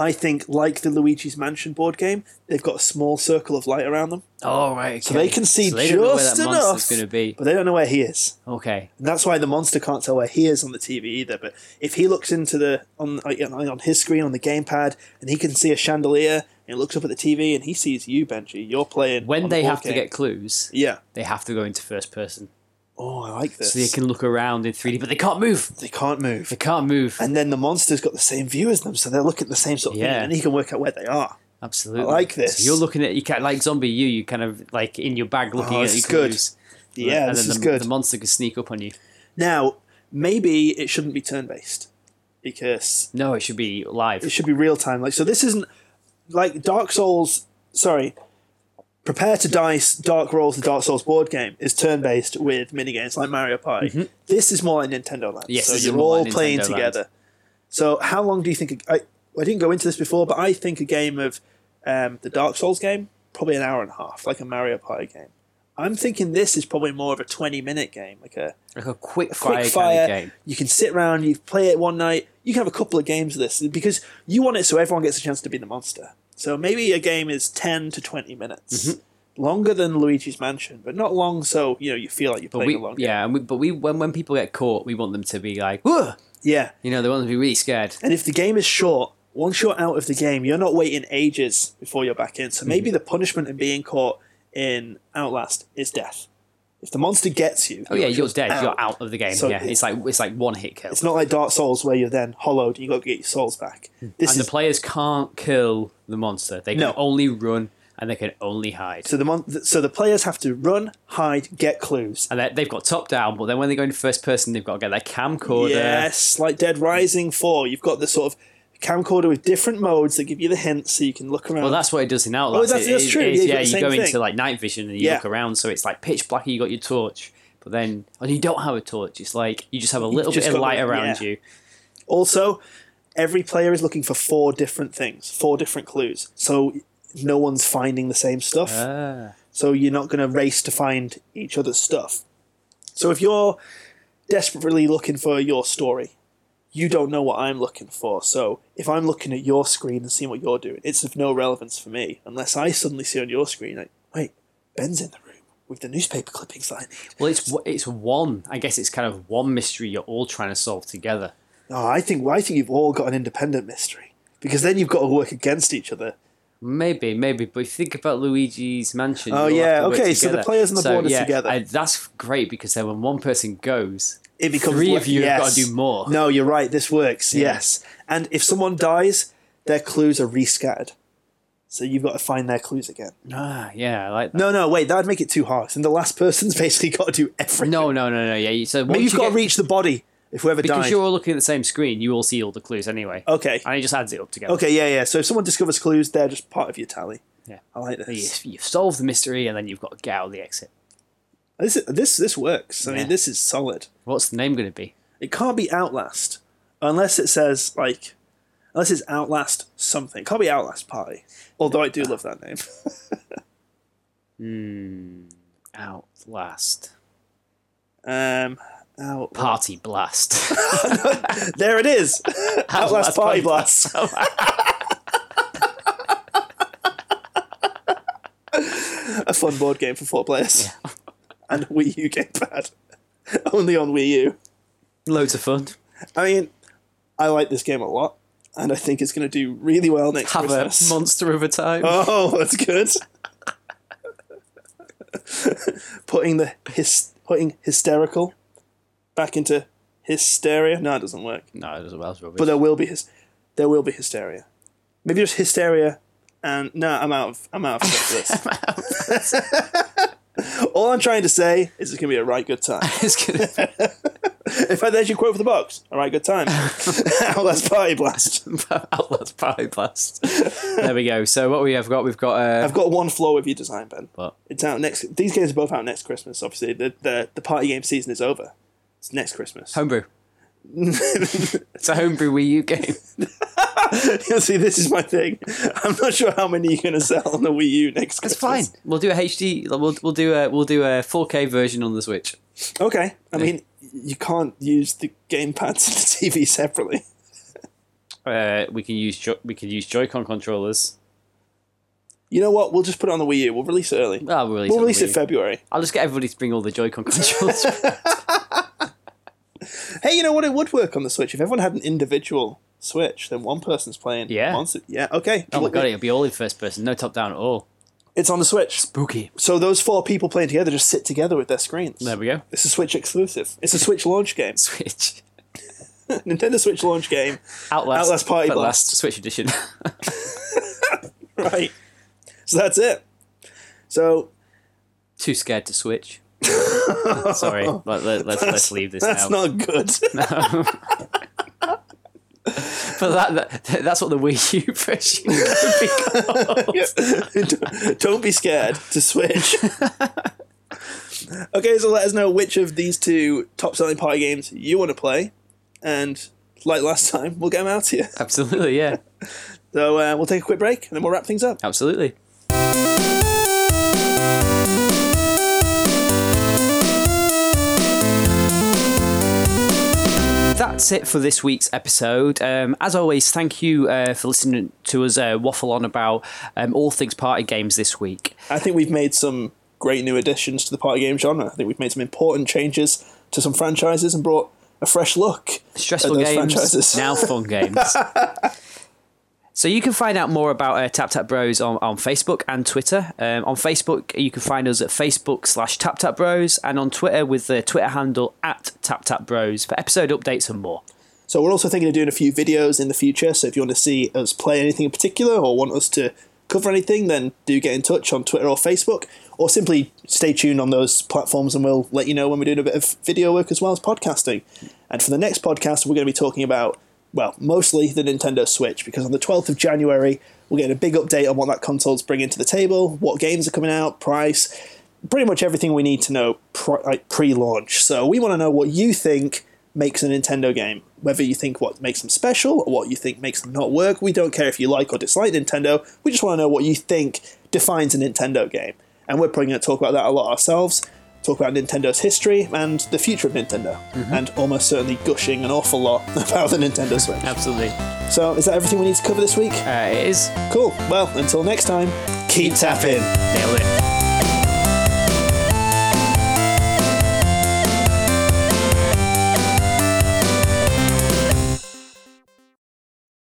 [SPEAKER 1] I think, like the Luigi's Mansion board game, they've got a small circle of light around them,
[SPEAKER 2] Oh right, okay.
[SPEAKER 1] so they can see
[SPEAKER 2] So they don't know where
[SPEAKER 1] just enough.
[SPEAKER 2] going to be.
[SPEAKER 1] But they don't know where he is.
[SPEAKER 2] Okay,
[SPEAKER 1] And that's why the monster can't tell where he is on the TV either. But if he looks into the on on his screen on the gamepad and he can see a chandelier and looks up at the TV and he sees you, Benji, you're playing.
[SPEAKER 2] when they
[SPEAKER 1] the
[SPEAKER 2] have to get clues,
[SPEAKER 1] yeah.
[SPEAKER 2] they have to go into first person,
[SPEAKER 1] Oh, I like this.
[SPEAKER 2] so they can look around in three D, but they can't move.
[SPEAKER 1] They can't move.
[SPEAKER 2] They can't move.
[SPEAKER 1] And then the monster's got the same view as them, so they're looking at the same sort of thing,
[SPEAKER 2] Yeah.
[SPEAKER 1] and he can work out where they are.
[SPEAKER 2] Absolutely,
[SPEAKER 1] I like this.
[SPEAKER 2] So you're looking at you can like zombie you. You kind of like in your bag looking
[SPEAKER 1] Oh,
[SPEAKER 2] at your
[SPEAKER 1] good.
[SPEAKER 2] clues.
[SPEAKER 1] Yeah,
[SPEAKER 2] and
[SPEAKER 1] this
[SPEAKER 2] then
[SPEAKER 1] is
[SPEAKER 2] the,
[SPEAKER 1] good.
[SPEAKER 2] the monster can sneak up on you.
[SPEAKER 1] Now, maybe it shouldn't be turn based because
[SPEAKER 2] No, it should be live.
[SPEAKER 1] it should be real time. Like so, this isn't like Dark Souls. Sorry, Prepare to Dice, Dark Rolls, the Dark Souls board game is turn based with minigames like Mario Party. This is more like Nintendo Land.
[SPEAKER 2] Mm-hmm. Yes,
[SPEAKER 1] so you're all
[SPEAKER 2] like
[SPEAKER 1] playing
[SPEAKER 2] Nintendo Land.
[SPEAKER 1] together. So how long do you think? I I didn't go into this before, but I think a game of um, the Dark Souls game probably an hour and a half, like a Mario Party game. I'm thinking this is probably more of a 20 minute game, like a
[SPEAKER 2] like a quick fire,
[SPEAKER 1] quick fire.
[SPEAKER 2] kind of game.
[SPEAKER 1] You can sit around, you play it one night. You can have a couple of games of this because you want it so everyone gets a chance to be the monster. So maybe a game is 10 to 20 minutes.
[SPEAKER 2] Mm-hmm.
[SPEAKER 1] Longer than Luigi's Mansion, but not long so you know you feel like you're playing
[SPEAKER 2] we,
[SPEAKER 1] a long game.
[SPEAKER 2] yeah, and we, but we when when people get caught, we want them to be like, Whoa!
[SPEAKER 1] Yeah.
[SPEAKER 2] you know, they want them to be really scared.
[SPEAKER 1] And if the game is short, once you're out of the game, you're not waiting ages before you're back in. So
[SPEAKER 2] Mm-hmm.
[SPEAKER 1] maybe the punishment in being caught in Outlast is death. If the monster gets you,
[SPEAKER 2] Oh yeah, you're dead. You're out of the game.
[SPEAKER 1] So
[SPEAKER 2] yeah,
[SPEAKER 1] it-
[SPEAKER 2] it's like it's like one hit kill.
[SPEAKER 1] It's not like Dark Souls where you're then hollowed and you got to get your souls back. Hmm. This
[SPEAKER 2] and
[SPEAKER 1] is
[SPEAKER 2] the players can't kill the monster. They can
[SPEAKER 1] No.
[SPEAKER 2] only run and they can only hide.
[SPEAKER 1] So the mon- so the players have to run, hide, get clues.
[SPEAKER 2] And they- they've got top down, but then when they go into first person, they've got to get their camcorder.
[SPEAKER 1] Yes, like Dead Rising Four, you've got the sort of camcorder with different modes that give you the hints so you can look around.
[SPEAKER 2] Well, that's what it does in Outlast.
[SPEAKER 1] Oh, that's- that's
[SPEAKER 2] it-
[SPEAKER 1] true.
[SPEAKER 2] it-
[SPEAKER 1] Yeah, you've
[SPEAKER 2] yeah, you go
[SPEAKER 1] thing.
[SPEAKER 2] into like night vision and you
[SPEAKER 1] Yeah.
[SPEAKER 2] look around, so it's like pitch black. and You got your torch, but then and you don't have a torch. It's like you just have a little bit of light around
[SPEAKER 1] yeah.
[SPEAKER 2] you.
[SPEAKER 1] also every player is looking for four different things, four different clues. So no one's finding the same stuff.
[SPEAKER 2] Ah.
[SPEAKER 1] So you're not going to race to find each other's stuff. So if you're desperately looking for your story, you don't know what I'm looking for. So if I'm looking at your screen and seeing what you're doing, it's of no relevance for me unless I suddenly see on your screen, like, wait, Ben's in the room with the newspaper clippings that I need.
[SPEAKER 2] Well, it's it's one. I guess it's kind of one mystery you're all trying to solve together.
[SPEAKER 1] No, I think I think you've all got an independent mystery because then you've got to work against each other.
[SPEAKER 2] Maybe, maybe, but if you think about Luigi's Mansion.
[SPEAKER 1] Oh, yeah, okay, so the players and the
[SPEAKER 2] So,
[SPEAKER 1] board are
[SPEAKER 2] yeah,
[SPEAKER 1] together.
[SPEAKER 2] uh, that's great because then when one person goes,
[SPEAKER 1] It becomes
[SPEAKER 2] three of you have got to do more.
[SPEAKER 1] No, you're right. This works.
[SPEAKER 2] Yeah.
[SPEAKER 1] Yes, and if someone dies, their clues are rescattered. So you've got to find their clues again.
[SPEAKER 2] Ah, yeah, I like that.
[SPEAKER 1] No, no, wait, that'd make it too hard. And the last person's (laughs) basically got to do everything.
[SPEAKER 2] No, no, no, no. Yeah, you- so
[SPEAKER 1] maybe you've
[SPEAKER 2] you
[SPEAKER 1] got
[SPEAKER 2] get-
[SPEAKER 1] to reach the body if whoever
[SPEAKER 2] because
[SPEAKER 1] died.
[SPEAKER 2] you're all looking at the same screen. You all see all the clues anyway,
[SPEAKER 1] Okay,
[SPEAKER 2] and it just adds it up together.
[SPEAKER 1] okay, yeah, yeah. So if someone discovers clues, they're just part of your tally.
[SPEAKER 2] Yeah.
[SPEAKER 1] I like
[SPEAKER 2] You,
[SPEAKER 1] this.
[SPEAKER 2] you've solved the mystery, and then you've got to get out of the exit.
[SPEAKER 1] This this this works. I
[SPEAKER 2] Yeah.
[SPEAKER 1] mean, this is solid.
[SPEAKER 2] What's the name going to be?
[SPEAKER 1] It can't be Outlast unless it says like unless it's Outlast something. It can't be Outlast Party. Although I do love that name.
[SPEAKER 2] Outlast
[SPEAKER 1] Um, out.
[SPEAKER 2] Party Blast. (laughs)
[SPEAKER 1] There it is. (laughs) Outlast Party Blast. (laughs) a fun board game for four players. And a Wii U gamepad. (laughs) Only on Wii U.
[SPEAKER 2] Loads of fun.
[SPEAKER 1] I mean, I like this game a lot, and I think it's going to do really well next
[SPEAKER 2] Have
[SPEAKER 1] Christmas.
[SPEAKER 2] a (laughs) monster of a time.
[SPEAKER 1] Oh, that's good. putting the his putting hysterical back into hysteria. No, it doesn't work.
[SPEAKER 2] no, it doesn't. Rubbish.
[SPEAKER 1] But there will be his, there will be hysteria. Maybe just hysteria, and no, I'm out of I'm out of (laughs) this. (laughs) All I'm trying to say is it's gonna be a right good time. (laughs)
[SPEAKER 2] it's gonna (laughs)
[SPEAKER 1] In fact, there's your quote for the box. A right good time. Outlast Party Blast.
[SPEAKER 2] Outlast Party Blast. there we go. So what we have got, we've got. Uh,
[SPEAKER 1] I've got one flaw with your design, Ben.
[SPEAKER 2] what?
[SPEAKER 1] It's out next. These games are both out next Christmas. Obviously, the the, the party game season is over. It's next Christmas.
[SPEAKER 2] Homebrew. (laughs) it's a homebrew Wii U game.
[SPEAKER 1] You'll (laughs) see, this is my thing. I'm not sure how many you're going to sell on the Wii U next
[SPEAKER 2] It's
[SPEAKER 1] Christmas.
[SPEAKER 2] fine. We'll do a HD. We'll we'll do a we'll do a 4K version on the Switch.
[SPEAKER 1] Okay. I mean, you can't use the gamepads (laughs) and the TV separately.
[SPEAKER 2] Uh, we can use jo- we can use Joy-Con controllers.
[SPEAKER 1] You know what? We'll just put it on the Wii U. We'll release it early.
[SPEAKER 2] Oh, we'll release,
[SPEAKER 1] We'll
[SPEAKER 2] it
[SPEAKER 1] release it February.
[SPEAKER 2] I'll just get everybody to bring all the Joy-Con controllers.
[SPEAKER 1] Hey, you know what? It would work on the Switch if everyone had an individual Switch. Then one person's playing.
[SPEAKER 2] Yeah.
[SPEAKER 1] Monster. Yeah. Okay.
[SPEAKER 2] oh my god, it'll be all in first person, no top down at all.
[SPEAKER 1] It's on the Switch.
[SPEAKER 2] Spooky.
[SPEAKER 1] So those four people playing together just sit together with their screens.
[SPEAKER 2] There we go.
[SPEAKER 1] It's a Switch exclusive. It's a Switch launch game. (laughs)
[SPEAKER 2] Switch. (laughs)
[SPEAKER 1] Nintendo Switch launch game.
[SPEAKER 2] Outlast.
[SPEAKER 1] Outlast Party
[SPEAKER 2] but
[SPEAKER 1] Blast.
[SPEAKER 2] last Switch edition. (laughs)
[SPEAKER 1] Right. So that's it. So
[SPEAKER 2] Too scared to switch. Sorry, let, let, let's let's leave this
[SPEAKER 1] That's
[SPEAKER 2] now.
[SPEAKER 1] not good. No. (laughs) (laughs)
[SPEAKER 2] but that, that that's what the Wii U version could be called.
[SPEAKER 1] Don't be scared to switch. okay, so let us know which of these two top selling party games you want to play, and like last time, we'll get them out to you.
[SPEAKER 2] Absolutely, yeah, (laughs)
[SPEAKER 1] So uh, we'll take a quick break and then we'll wrap things up.
[SPEAKER 2] absolutely. That's it for this week's episode. Um, as always, thank you uh, for listening to us uh, waffle on about um, all things party games this week.
[SPEAKER 1] I think we've made some great new additions to the party game genre. I think we've made some important changes to some franchises and brought a fresh look
[SPEAKER 2] Stressful games,
[SPEAKER 1] franchises.
[SPEAKER 2] now fun games. (laughs) So you can find out more about uh, Tap Tap Bros on, on Facebook and Twitter. Um, on Facebook, you can find us at Facebook slash Tap Tap Bros, and on Twitter with the Twitter handle at Tap Tap Bros for episode updates and more.
[SPEAKER 1] So we're also thinking of doing a few videos in the future. So if you want to see us play anything in particular or want us to cover anything, then do get in touch on Twitter or Facebook, or simply stay tuned on those platforms and we'll let you know when we're doing a bit of video work as well as podcasting. And for the next podcast, we're going to be talking about, well, mostly the Nintendo Switch, because on the 12th of January, we're getting a big update on what that console's bringing to the table, what games are coming out, price, pretty much everything we need to know pre- pre-launch. So we want to know what you think makes a Nintendo game. Whether you think what makes them special or what you think makes them not work. We don't care if you like or dislike Nintendo. We just want to know what you think defines a Nintendo game. And we're probably going to talk about that a lot ourselves. Talk about Nintendo's history and the future of Nintendo. And almost certainly gushing an awful lot (laughs) about the Nintendo Switch.
[SPEAKER 2] Absolutely.
[SPEAKER 1] So is that everything we need to cover this week?
[SPEAKER 2] Uh, it is.
[SPEAKER 1] Cool. Well, until next time, keep tapping.
[SPEAKER 2] Nailed it.